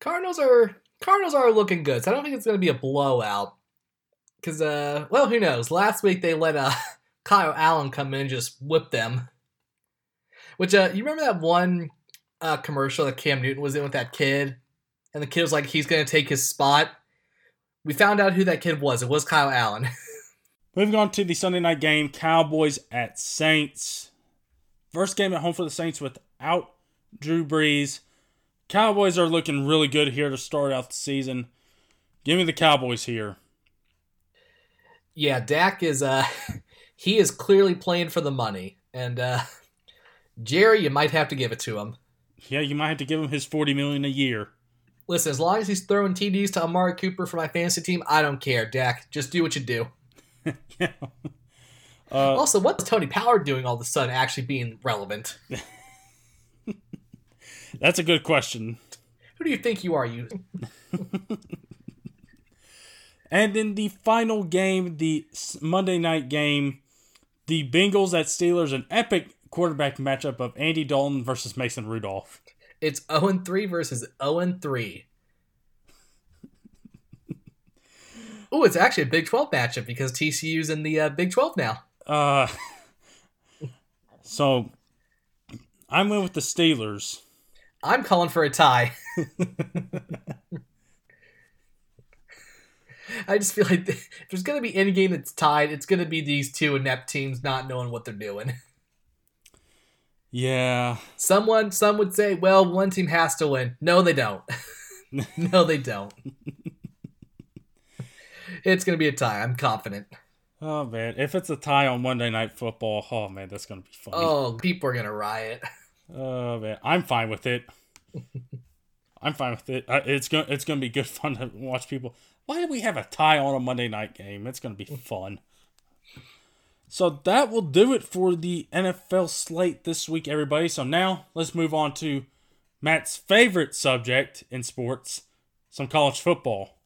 Cardinals are Cardinals are looking good, so I don't think it's going to be a blowout. Because, uh, well, who knows? Last week they let uh, Kyle Allen come in and just whip them. Which, uh, you remember that one uh, commercial that Cam Newton was in with that kid? And the kid was like, he's going to take his spot. We found out who that kid was. It was Kyle Allen. Moving on to the Sunday night game, Cowboys at Saints. First game at home for the Saints without Drew Brees. Cowboys are looking really good here to start out the season. Give me the Cowboys here. yeah, Dak is, uh, he is clearly playing for the money. And, uh, Jerry, you might have to give it to him. Yeah, you might have to give him his forty million a year. Listen, as long as he's throwing TDs to Amari Cooper for my fantasy team, I don't care, Dak. Just do what you do. yeah. Uh, Also, what's Tony Pollard doing all of a sudden actually being relevant? that's a good question. Who do you think you are, you? And in the final game, the Monday night game, the Bengals at Steelers, an epic quarterback matchup of Andy Dalton versus Mason Rudolph. It's 0 3 versus 0 3. Oh, it's actually a Big 12 matchup because TCU's in the uh, Big 12 now. Uh, so I'm going with the Steelers. I'm calling for a tie. I just feel like if there's going to be any game that's tied, it's going to be these two inept teams not knowing what they're doing. Yeah, Someone, some would say, well, one team has to win. No, they don't. no, they don't. it's going to be a tie. I'm confident. Oh man, if it's a tie on Monday Night Football, oh man, that's gonna be funny. Oh, people are going to riot. Oh man, I'm fine with it. I'm fine with it. Uh, It's gonna it's gonna be good fun to watch people. Why do we have a tie on a Monday night game? It's gonna be fun. So that will do it for the NFL slate this week, everybody. So now let's move on to Matt's favorite subject in sports some college football.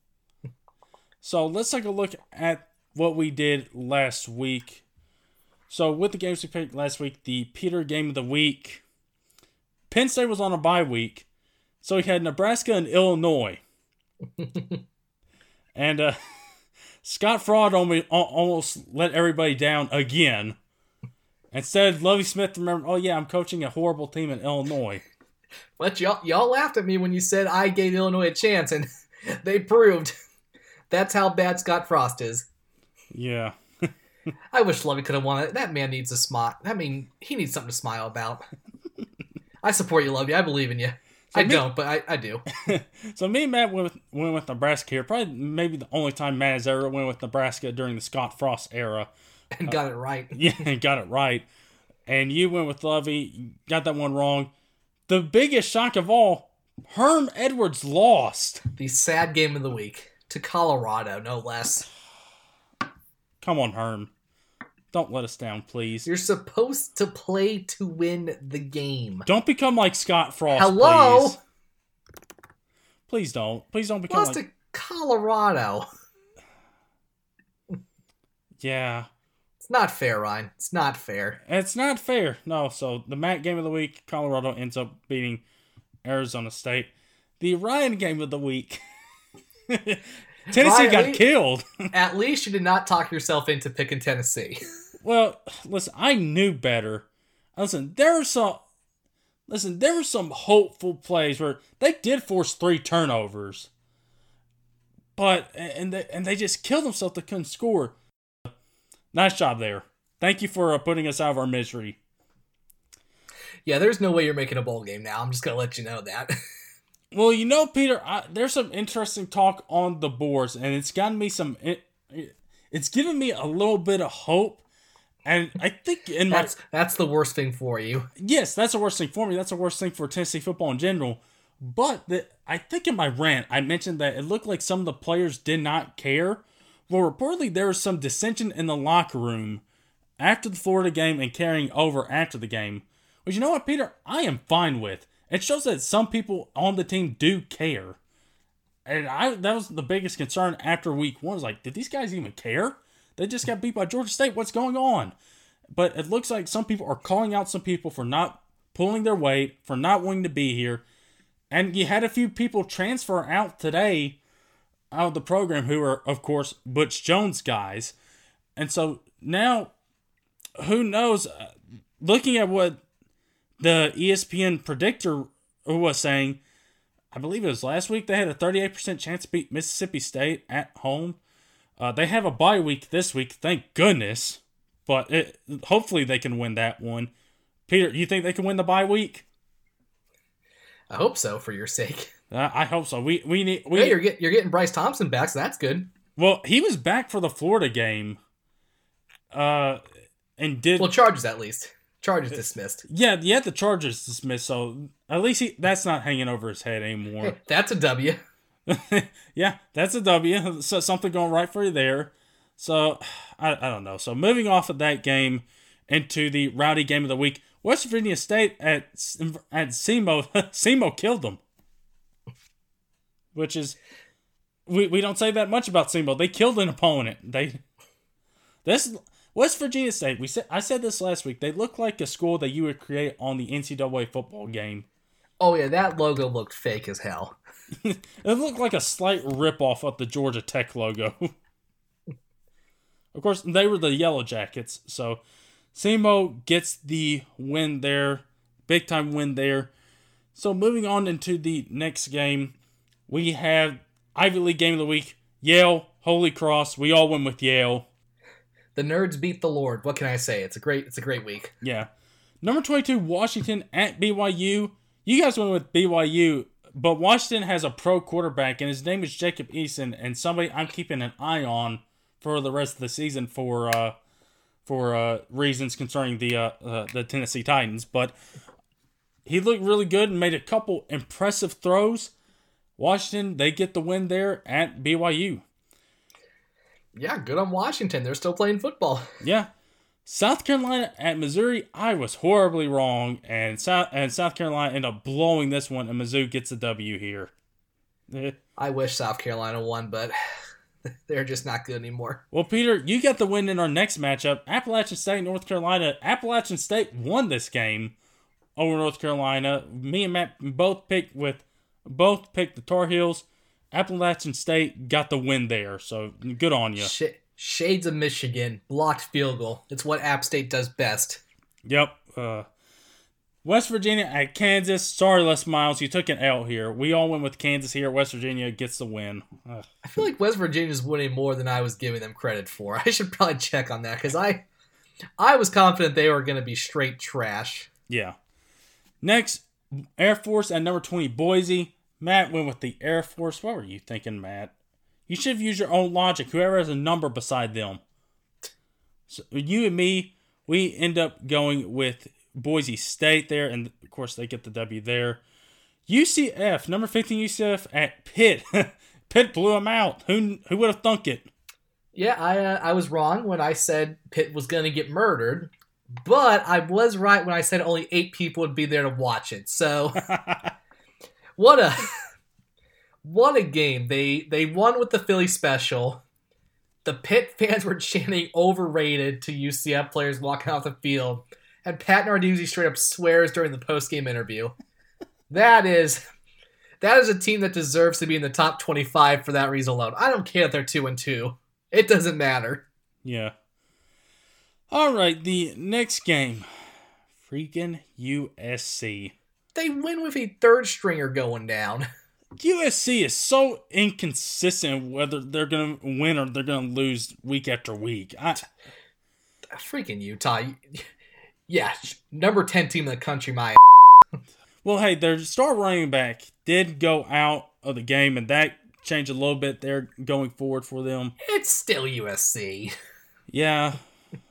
So let's take a look at what we did last week. So with the games we picked last week, the Peter game of the week, Penn State was on a bye week, so we had Nebraska and Illinois, and uh, Scott Frost almost let everybody down again. Instead, Lovie Smith remember, oh yeah, I'm coaching a horrible team in Illinois. But y'all y'all laughed at me when you said I gave Illinois a chance, and they proved that's how bad Scott Frost is. Yeah. I wish Lovie could have won it. That man needs a smile. I mean, he needs something to smile about. I support you, Lovie. I believe in you. So I me, don't, but I, I do. so me and Matt went with, went with Nebraska here. Probably maybe the only time Matt has ever went with Nebraska during the Scott Frost era. And uh, got it right. Yeah, and got it right. And you went with Lovie, got that one wrong. The biggest shock of all, Herm Edwards lost. The sad game of the week to Colorado, no less. Come on, Herm. Don't let us down, please. You're supposed to play to win the game. Don't become like Scott Frost. Hello. Please, please don't. Please don't become Lost like to Colorado. yeah. It's not fair, Ryan. It's not fair. It's not fair. No. So the Matt game of the week, Colorado ends up beating Arizona State. The Ryan game of the week. Tennessee Ryan, got killed. at least you did not talk yourself into picking Tennessee. well, listen, I knew better. Listen, there were some. Listen, there were some hopeful plays where they did force three turnovers, but and they and they just killed themselves. They couldn't score. Nice job there. Thank you for uh, putting us out of our misery. Yeah, there's no way you're making a bowl game now. I'm just gonna let you know that. Well, you know, Peter, I, there's some interesting talk on the boards, and it's gotten me some. It, it's given me a little bit of hope, and I think in that's my, that's the worst thing for you. Yes, that's the worst thing for me. That's the worst thing for Tennessee football in general. But the, I think in my rant, I mentioned that it looked like some of the players did not care. Well, reportedly there was some dissension in the locker room after the Florida game and carrying over after the game. Which you know what, Peter, I am fine with. It shows that some people on the team do care. And I that was the biggest concern after week one. Was like, did these guys even care? They just got beat by Georgia State. What's going on? But it looks like some people are calling out some people for not pulling their weight, for not wanting to be here. And you had a few people transfer out today out of the program who are, of course, Butch Jones guys. And so now, who knows? Uh, looking at what the ESPN predictor was saying, I believe it was last week, they had a 38% chance to beat Mississippi State at home. Uh, they have a bye week this week, thank goodness. But it, hopefully they can win that one. Peter, you think they can win the bye week? I hope so for your sake. Uh, I hope so. We we need. We, hey, you're get, you're getting Bryce Thompson back, so that's good. Well, he was back for the Florida game. Uh, and did well charges at least. Charges dismissed. Yeah, yeah, the charges dismissed. So at least he, that's not hanging over his head anymore. that's a W. yeah, that's a W. So something going right for you there. So I, I don't know. So moving off of that game into the rowdy game of the week, West Virginia State at at SEMO SEMO killed them, which is we, we don't say that much about SEMO. They killed an opponent. They this West Virginia State, we said I said this last week. They look like a school that you would create on the NCAA football game. Oh yeah, that logo looked fake as hell. it looked like a slight ripoff of the Georgia Tech logo. of course, they were the Yellow Jackets, so SEMO gets the win there, big time win there. So moving on into the next game, we have Ivy League game of the week. Yale, Holy Cross. We all went with Yale the nerds beat the Lord. What can I say? It's a great it's a great week. Yeah. Number 22 Washington at BYU. You guys went with BYU, but Washington has a pro quarterback and his name is Jacob Eason and somebody I'm keeping an eye on for the rest of the season for uh for uh reasons concerning the uh, uh the Tennessee Titans, but he looked really good and made a couple impressive throws. Washington, they get the win there at BYU yeah, good on Washington. They're still playing football. Yeah. South Carolina at Missouri, I was horribly wrong, and South and South Carolina end up blowing this one, and Mizzou gets a W here. Eh. I wish South Carolina won, but they're just not good anymore. Well, Peter, you got the win in our next matchup. Appalachian State, North Carolina. Appalachian State won this game over North Carolina. Me and Matt both picked with both picked the Tar Heels. Appalachian State got the win there, so good on you. Sh- shades of Michigan, blocked field goal. It's what App State does best. Yep. Uh, West Virginia at Kansas. Sorry, Les Miles, you took an L here. We all went with Kansas here. West Virginia gets the win. Ugh. I feel like West Virginia's winning more than I was giving them credit for. I should probably check on that because I, I was confident they were going to be straight trash. Yeah. Next, Air Force at number twenty, Boise. Matt went with the Air Force. What were you thinking, Matt? You should have used your own logic. Whoever has a number beside them. So you and me, we end up going with Boise State there, and of course they get the W there. UCF, number 15 UCF at Pitt. Pitt blew them out. Who who would have thunk it? Yeah, I uh, I was wrong when I said Pitt was going to get murdered, but I was right when I said only eight people would be there to watch it. So what a what a game. They they won with the Philly special. The Pitt fans were chanting overrated to UCF players walking off the field. And Pat Narduzzi straight up swears during the post game interview. That is that is a team that deserves to be in the top 25 for that reason alone. I don't care if they're 2 and 2. It doesn't matter. Yeah. All right, the next game. Freaking USC they win with a third stringer going down. USC is so inconsistent whether they're going to win or they're going to lose week after week. I... Freaking Utah. Yeah, number 10 team in the country, my Well, hey, their star running back did go out of the game, and that changed a little bit there going forward for them. It's still USC. Yeah.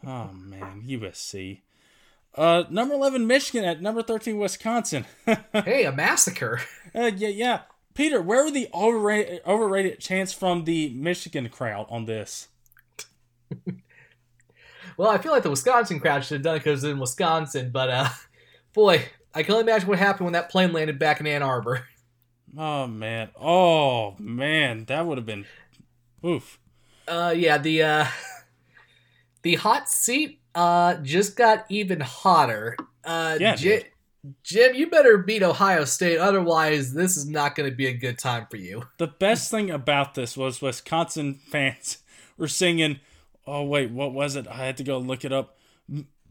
Oh, man, USC. Uh, number 11, Michigan at number 13, Wisconsin. hey, a massacre. Uh, yeah, yeah. Peter, where were the overrated, overrated chants from the Michigan crowd on this? well, I feel like the Wisconsin crowd should have done it because it's in Wisconsin, but uh, boy, I can only imagine what happened when that plane landed back in Ann Arbor. Oh man, oh man, that would have been, oof. Uh, yeah, the uh, the hot seat uh, just got even hotter. Uh, yeah, J- Jim, you better beat Ohio State, otherwise this is not going to be a good time for you. The best thing about this was Wisconsin fans were singing. Oh wait, what was it? I had to go look it up.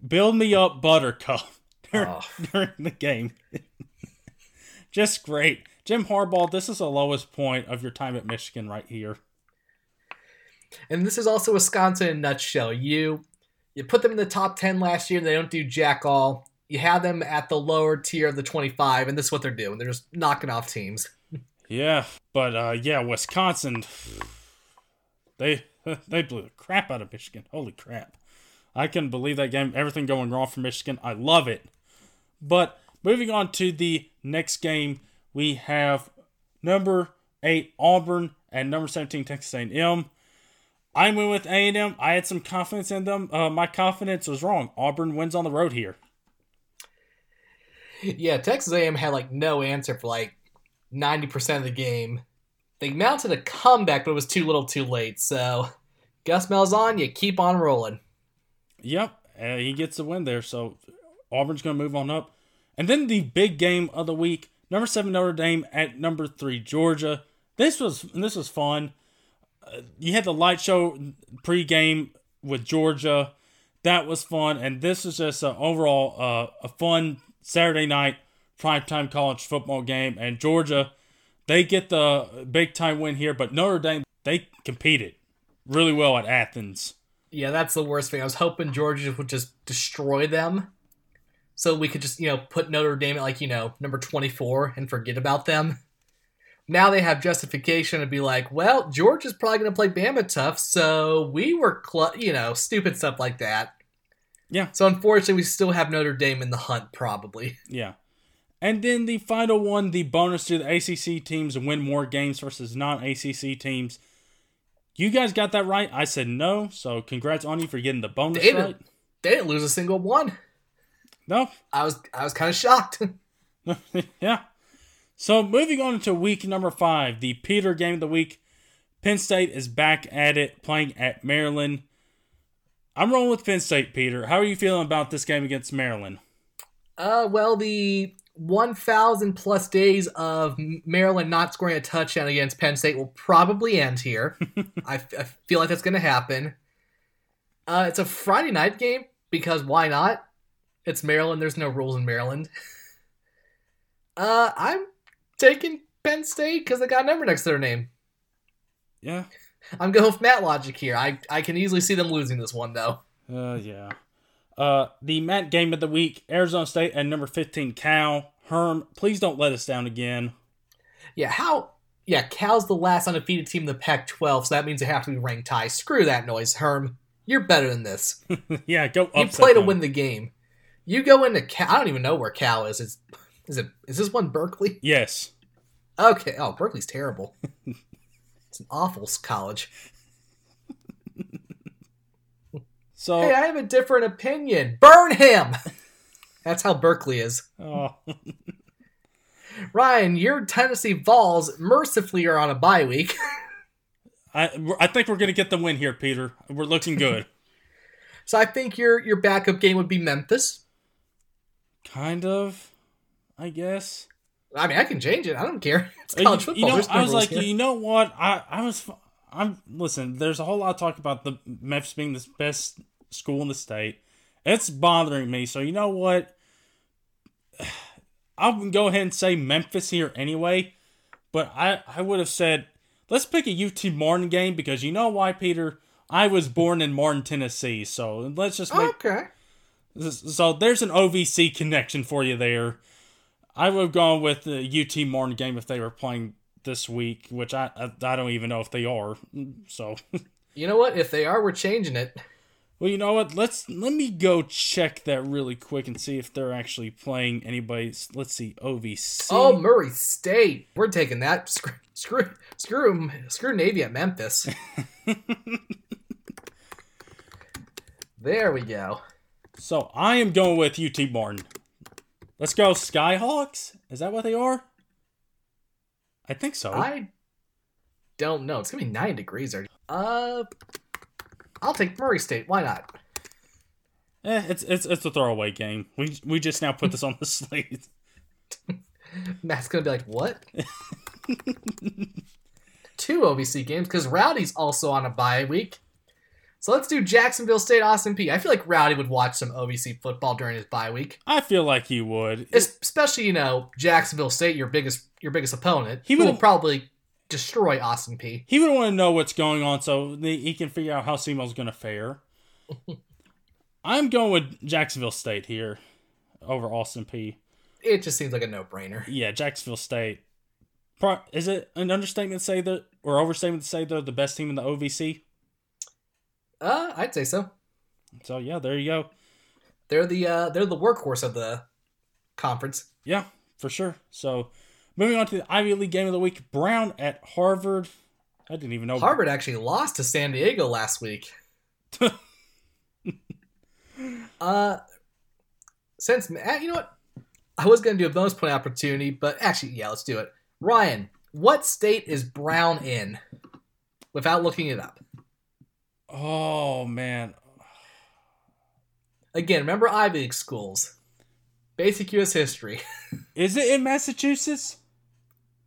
Build me up, Buttercup, during, oh. during the game. Just great, Jim Harbaugh. This is the lowest point of your time at Michigan right here. And this is also Wisconsin in a nutshell. You you put them in the top 10 last year and they don't do jack all. You have them at the lower tier of the 25, and this is what they're doing. They're just knocking off teams. yeah, but uh, yeah, Wisconsin, they they blew the crap out of Michigan. Holy crap. I couldn't believe that game. Everything going wrong for Michigan. I love it. But moving on to the next game, we have number eight Auburn and number 17 Texas A&M. I went with A&M. I had some confidence in them. Uh, my confidence was wrong. Auburn wins on the road here. Yeah, Texas A&M had like no answer for like 90% of the game. They mounted a comeback, but it was too little too late. So, Gus Malzahn, you keep on rolling. Yep, uh, he gets the win there. So, Auburn's going to move on up. And then the big game of the week, number seven Notre Dame at number three Georgia. This was this was fun you had the light show pregame with Georgia. That was fun, and this was just an overall uh, a fun Saturday night primetime college football game. And Georgia, they get the big time win here, but Notre Dame they competed really well at Athens. Yeah, that's the worst thing. I was hoping Georgia would just destroy them, so we could just you know put Notre Dame at like you know number twenty four and forget about them now they have justification to be like, well, George is probably going to play Bama tough, so we were, cl-, you know, stupid stuff like that. Yeah. So unfortunately, we still have Notre Dame in the hunt, probably. Yeah. And then the final one, the bonus to the ACC teams win more games versus non ACC teams. You guys got that right. I said no, so congrats on you for getting the bonus David, right. they didn't lose a single one. No, I was I was kind of shocked. yeah. So moving on to week number five, the Peter game of the week. Penn State is back at it, playing at Maryland. I'm rolling with Penn State, Peter. How are you feeling about this game against Maryland? Uh, well, the 1,000 plus days of Maryland not scoring a touchdown against Penn State will probably end here. I, I feel like that's going to happen. Uh, it's a Friday night game because why not? It's Maryland. There's no rules in Maryland. Uh, I'm taking Penn State because they got a number next to their name. Yeah. I'm going with Matt logic here. I, I can easily see them losing this one though. Uh yeah. Uh the Matt game of the week, Arizona State and number 15 Cal. Herm, please don't let us down again. Yeah, how yeah, Cal's the last undefeated team in the Pac 12, so that means they have to be ranked high. Screw that noise, Herm. You're better than this. yeah, go You play to win the game. You go into Cal. I don't even know where Cal is. It's is it? Is this one Berkeley? Yes. Okay. Oh, Berkeley's terrible. it's an awful college. So hey, I have a different opinion. Burn him. That's how Berkeley is. Oh. Ryan, your Tennessee Vols mercifully are on a bye week. I I think we're gonna get the win here, Peter. We're looking good. so I think your your backup game would be Memphis. Kind of. I guess. I mean, I can change it. I don't care. It's college football. You know, I was like, here. you know what? I I was. I'm listen. There's a whole lot of talk about the Memphis being the best school in the state. It's bothering me. So you know what? I'll go ahead and say Memphis here anyway. But I I would have said let's pick a UT Martin game because you know why, Peter. I was born in Martin, Tennessee. So let's just make okay. So there's an OVC connection for you there. I would have gone with the UT Martin game if they were playing this week, which I I, I don't even know if they are. So you know what? If they are, we're changing it. Well, you know what? Let's let me go check that really quick and see if they're actually playing anybody. Let's see, OVC. Oh, Murray State. We're taking that. Screw, screw, screw, screw Navy at Memphis. there we go. So I am going with UT Martin. Let's go Skyhawks. Is that what they are? I think so. I don't know. It's gonna be nine degrees. There. Uh, I'll take Murray State. Why not? Eh, it's it's it's a throwaway game. We we just now put this on the slate. Matt's gonna be like, what? Two OVC games because Rowdy's also on a bye week. So let's do Jacksonville State Austin Peay. I feel like Rowdy would watch some OVC football during his bye week. I feel like he would, especially you know Jacksonville State, your biggest your biggest opponent. He will probably destroy Austin Peay. He would want to know what's going on so he can figure out how SEMO's going to fare. I'm going with Jacksonville State here over Austin Peay. It just seems like a no brainer. Yeah, Jacksonville State. Is it an understatement to say that, or overstatement to say they're the best team in the OVC? Uh, I'd say so. So yeah, there you go. They're the uh, they're the workhorse of the conference. Yeah, for sure. So moving on to the Ivy League game of the week, Brown at Harvard. I didn't even know Harvard actually lost to San Diego last week. uh, since eh, you know what, I was gonna do a bonus point opportunity, but actually, yeah, let's do it. Ryan, what state is Brown in? Without looking it up. Oh man. Again, remember Ivy League schools. Basic US history. is it in Massachusetts?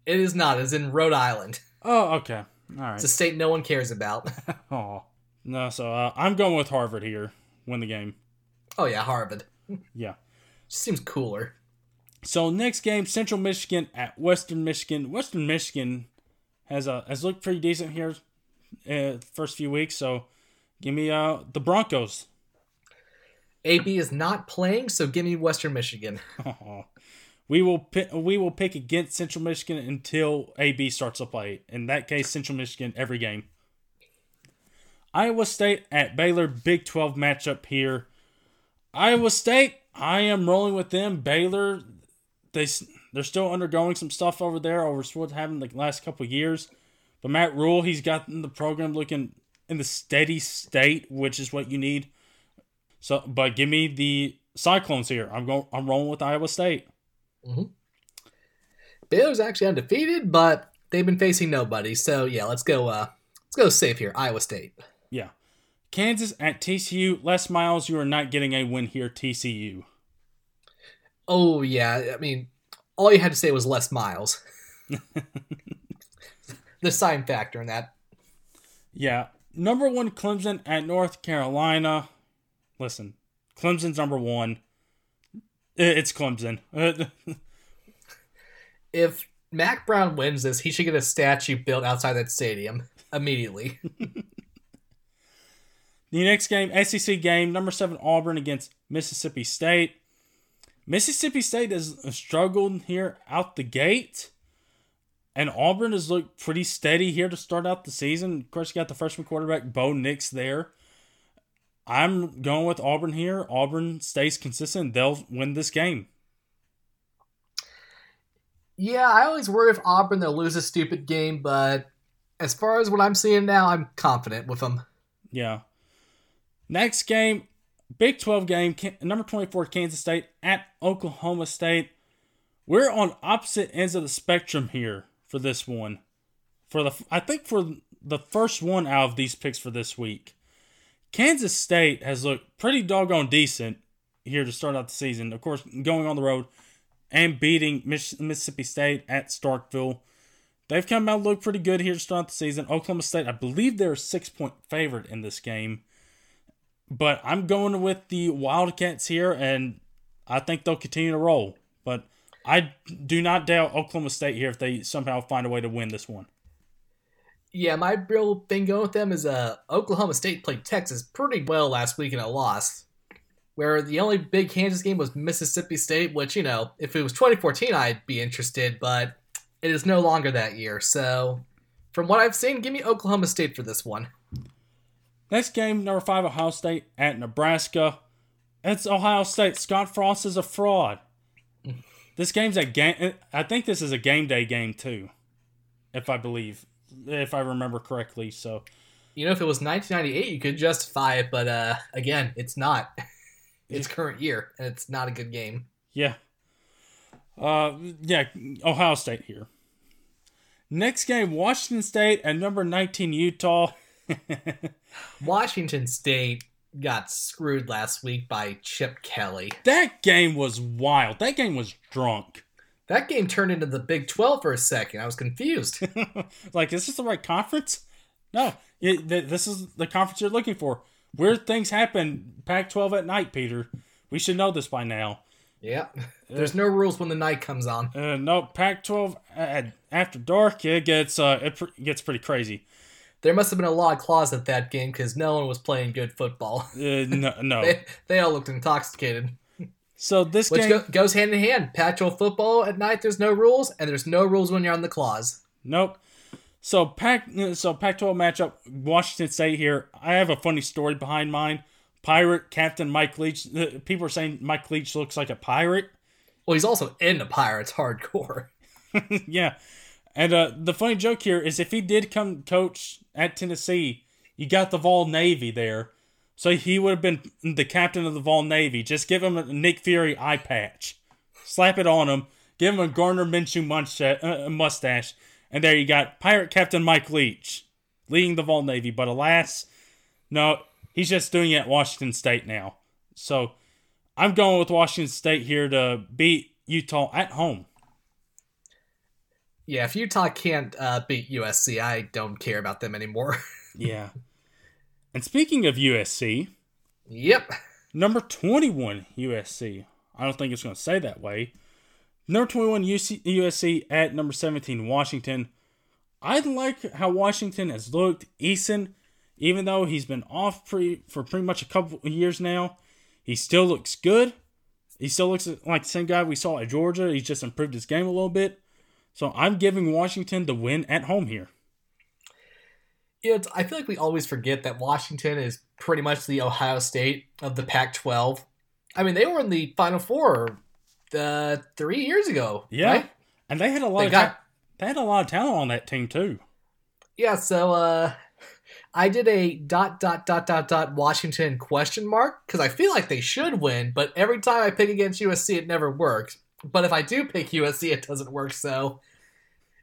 It is not. It's in Rhode Island. Oh, okay. All right. It's a state no one cares about. oh. No, so uh, I'm going with Harvard here. Win the game. Oh yeah, Harvard. Yeah. Just seems cooler. So next game, Central Michigan at Western Michigan. Western Michigan has a has looked pretty decent here uh, first few weeks. So give me uh the Broncos. AB is not playing, so give me Western Michigan. we will pick, we will pick against Central Michigan until AB starts to play. In that case, Central Michigan every game. Iowa State at Baylor, Big 12 matchup here. Iowa State, I am rolling with them. Baylor, they they're still undergoing some stuff over there over what happened the last couple years. But Matt Rhule, he's gotten the program looking in the steady state, which is what you need. So, but give me the Cyclones here. I'm going. I'm rolling with Iowa State. Mm-hmm. Baylor's actually undefeated, but they've been facing nobody. So yeah, let's go. Uh, let's go safe here. Iowa State. Yeah, Kansas at TCU. Les Miles, you are not getting a win here. TCU. Oh yeah, I mean, all you had to say was Les Miles. the sign factor in that. Yeah, number one Clemson at North Carolina. Listen, Clemson's number one. It's Clemson. if Mack Brown wins this, he should get a statue built outside that stadium immediately. the next game, SEC game, number seven Auburn against Mississippi State. Mississippi State has struggled here out the gate. And Auburn has looked pretty steady here to start out the season. Of course, you got the freshman quarterback, Bo Nix, there. I'm going with Auburn here. Auburn stays consistent. They'll win this game. Yeah, I always worry if Auburn they'll lose a stupid game, but as far as what I'm seeing now, I'm confident with them. Yeah. Next game, Big 12 game, number 24 Kansas State at Oklahoma State. We're on opposite ends of the spectrum here for this one. For the I think for the first one out of these picks for this week. Kansas State has looked pretty doggone decent here to start out the season. Of course, going on the road and beating Mississippi State at Starkville. They've come out look pretty good here to start the season. Oklahoma State, I believe they're a six point favorite in this game. But I'm going with the Wildcats here, and I think they'll continue to roll. But I do not doubt Oklahoma State here if they somehow find a way to win this one. Yeah, my real thing going with them is uh, Oklahoma State played Texas pretty well last week and a loss. Where the only big Kansas game was Mississippi State, which, you know, if it was 2014, I'd be interested, but it is no longer that year. So, from what I've seen, give me Oklahoma State for this one. Next game, number five, Ohio State at Nebraska. It's Ohio State. Scott Frost is a fraud. This game's a game. I think this is a game day game too, if I believe if I remember correctly. So, you know, if it was 1998, you could justify it, but uh, again, it's not. It's current year, and it's not a good game. Yeah. Uh, yeah, Ohio State here. Next game, Washington State and number 19 Utah. Washington State got screwed last week by Chip Kelly. That game was wild. That game was drunk. That game turned into the Big 12 for a second. I was confused. like, is this the right conference? No, it, this is the conference you're looking for. Weird things happen Pac 12 at night, Peter. We should know this by now. Yeah. There's no rules when the night comes on. Uh, no, Pac 12 after dark, it gets, uh, it pr- gets pretty crazy. There must have been a lot of claws at that game because no one was playing good football. Uh, no. no. they, they all looked intoxicated. So this Which game go, goes hand in hand. Pac football at night, there's no rules, and there's no rules when you're on the claws. Nope. So Pac so Pac-12 matchup Washington State here. I have a funny story behind mine. Pirate Captain Mike Leach. People are saying Mike Leach looks like a pirate. Well, he's also in the Pirates hardcore. yeah, and uh, the funny joke here is if he did come coach at Tennessee, you got the Vol Navy there. So he would have been the captain of the Vol Navy. Just give him a Nick Fury eye patch, slap it on him, give him a Gardner Minshew uh, mustache, and there you got Pirate Captain Mike Leach leading the Vol Navy. But alas, no, he's just doing it at Washington State now. So I'm going with Washington State here to beat Utah at home. Yeah, if Utah can't uh, beat USC, I don't care about them anymore. yeah. And speaking of USC, yep, number 21 USC. I don't think it's going to say that way. Number 21 UC, USC at number 17 Washington. I like how Washington has looked. Eason, even though he's been off pre, for pretty much a couple of years now, he still looks good. He still looks like the same guy we saw at Georgia. He's just improved his game a little bit. So I'm giving Washington the win at home here you know, I feel like we always forget that Washington is pretty much the Ohio State of the Pac-12. I mean, they were in the Final Four uh, three years ago. Yeah, right? and they had a lot. They of got, ta- they had a lot of talent on that team too. Yeah, so uh, I did a dot dot dot dot dot Washington question mark because I feel like they should win, but every time I pick against USC, it never works. But if I do pick USC, it doesn't work. So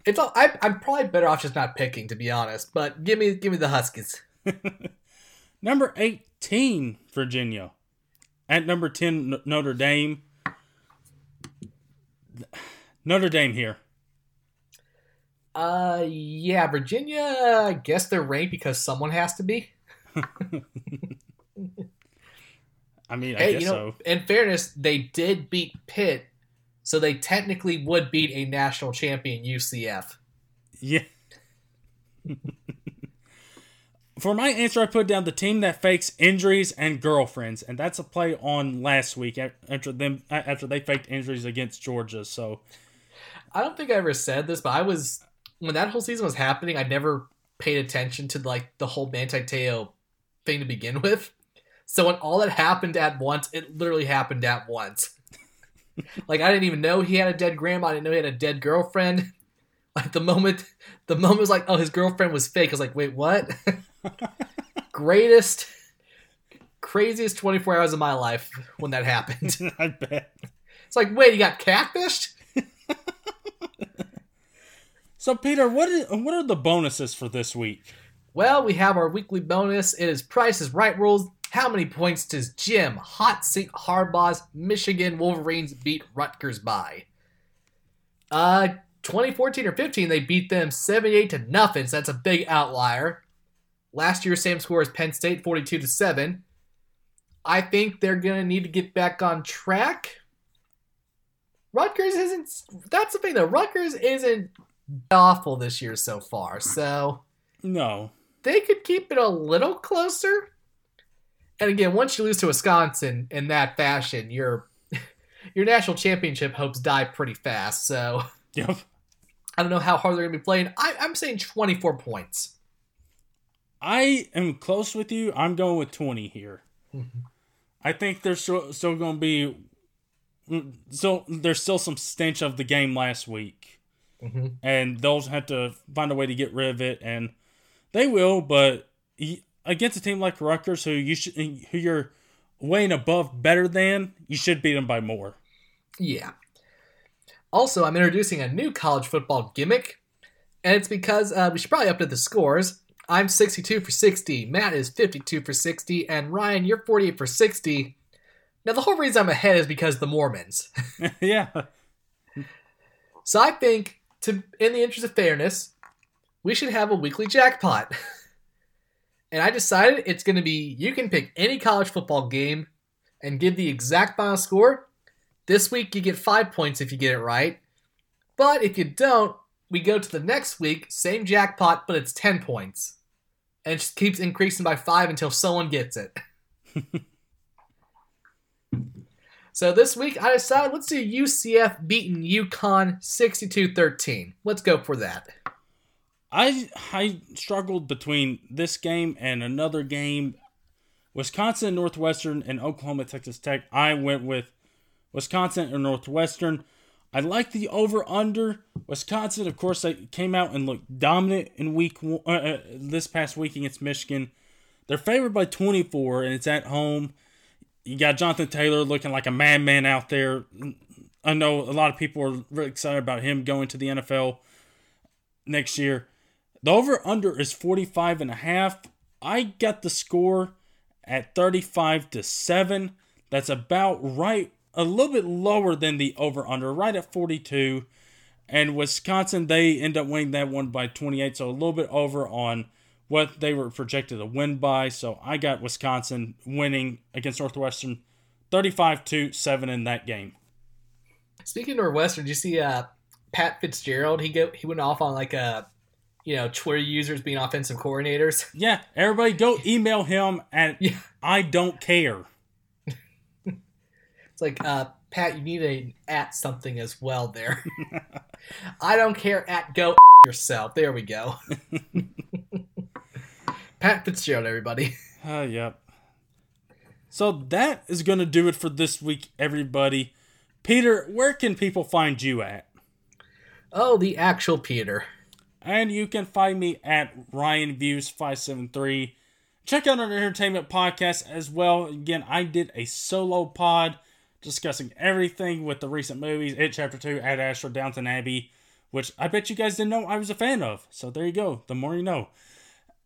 it's all, I, I'm probably better off just not picking, to be honest. But give me give me the Huskies. number eighteen, Virginia. At number ten, Notre Dame. Notre Dame here. Uh, yeah, Virginia. I guess they're ranked because someone has to be. I mean, I hey, guess you know, so. In fairness, they did beat Pitt, so they technically would beat a national champion UCF. Yeah. For my answer, I put down the team that fakes injuries and girlfriends, and that's a play on last week after them after they faked injuries against Georgia. So, I don't think I ever said this, but I was when that whole season was happening, I never paid attention to like the whole Manti Te'o thing to begin with. So when all that happened at once, it literally happened at once. Like I didn't even know he had a dead grandma. I didn't know he had a dead girlfriend. Like the moment, the moment was like, oh, his girlfriend was fake. I was like, wait, what? Greatest, craziest twenty four hours of my life when that happened. I bet. It's like, wait, you got catfished? So, Peter, what is, what are the bonuses for this week? Well, we have our weekly bonus. It is Price is Right rules. How many points does Jim Hot Seat Harbaugh's Michigan Wolverines beat Rutgers by? Uh, 2014 or 15, they beat them 78 to nothing. So that's a big outlier. Last year's same score as Penn State, 42 to seven. I think they're gonna need to get back on track. Rutgers isn't. That's the thing though. Rutgers isn't awful this year so far. So no, they could keep it a little closer. And again, once you lose to Wisconsin in that fashion, your your national championship hopes die pretty fast. So yep. I don't know how hard they're going to be playing. I, I'm saying 24 points. I am close with you. I'm going with 20 here. Mm-hmm. I think there's still, still going to be so there's still some stench of the game last week mm-hmm. and they'll have to find a way to get rid of it, and they will. But against a team like Rutgers, who you should, who you're weighing above better than, you should beat them by more. Yeah. Also, I'm introducing a new college football gimmick, and it's because uh, we should probably update the scores. I'm 62 for 60, Matt is 52 for 60, and Ryan, you're 48 for 60. Now, the whole reason I'm ahead is because the Mormons. yeah. So I think to in the interest of fairness, we should have a weekly jackpot. and I decided it's going to be you can pick any college football game and give the exact final score. This week you get 5 points if you get it right. But if you don't, we go to the next week, same jackpot, but it's 10 points. And it just keeps increasing by 5 until someone gets it. So this week I decided let's do UCF beating UConn 62-13. Let's go for that. I I struggled between this game and another game, Wisconsin Northwestern and Oklahoma Texas Tech. I went with Wisconsin and Northwestern. I like the over under. Wisconsin, of course, they came out and looked dominant in week uh, uh, this past week against Michigan. They're favored by 24, and it's at home you got Jonathan Taylor looking like a madman out there. I know a lot of people are really excited about him going to the NFL next year. The over under is 45 and a half. I got the score at 35 to 7. That's about right a little bit lower than the over under, right at 42. And Wisconsin, they end up winning that one by 28, so a little bit over on what they were projected to win by. So I got Wisconsin winning against Northwestern 35 to 7 in that game. Speaking of Northwestern, did you see uh, Pat Fitzgerald? He go he went off on like a you know Twitter users being offensive coordinators. Yeah, everybody go email him and yeah. I don't care. it's like uh, Pat, you need a at something as well there. I don't care at go yourself. There we go. Pat Fitzgerald, everybody. Uh, yep. So that is going to do it for this week, everybody. Peter, where can people find you at? Oh, the actual Peter. And you can find me at Ryan Views 573. Check out our entertainment podcast as well. Again, I did a solo pod discussing everything with the recent movies It Chapter 2, Ad Astra, Downton Abbey, which I bet you guys didn't know I was a fan of. So there you go. The more you know.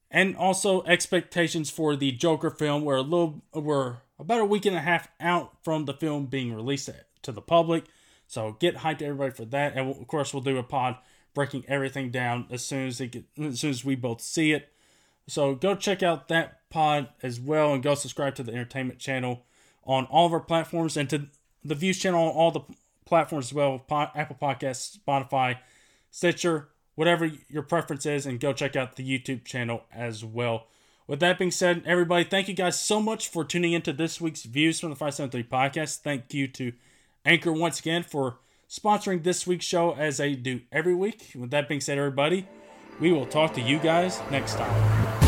And also expectations for the Joker film. We're a little we're about a week and a half out from the film being released to the public. So get hyped everybody for that. And of course we'll do a pod breaking everything down as soon as it get, as soon as we both see it. So go check out that pod as well and go subscribe to the entertainment channel on all of our platforms and to the Views channel on all the platforms as well Apple Podcasts, Spotify, Stitcher, whatever your preference is, and go check out the YouTube channel as well. With that being said, everybody, thank you guys so much for tuning into this week's Views from the 573 podcast. Thank you to Anchor once again for sponsoring this week's show as I do every week. With that being said, everybody, we will talk to you guys next time.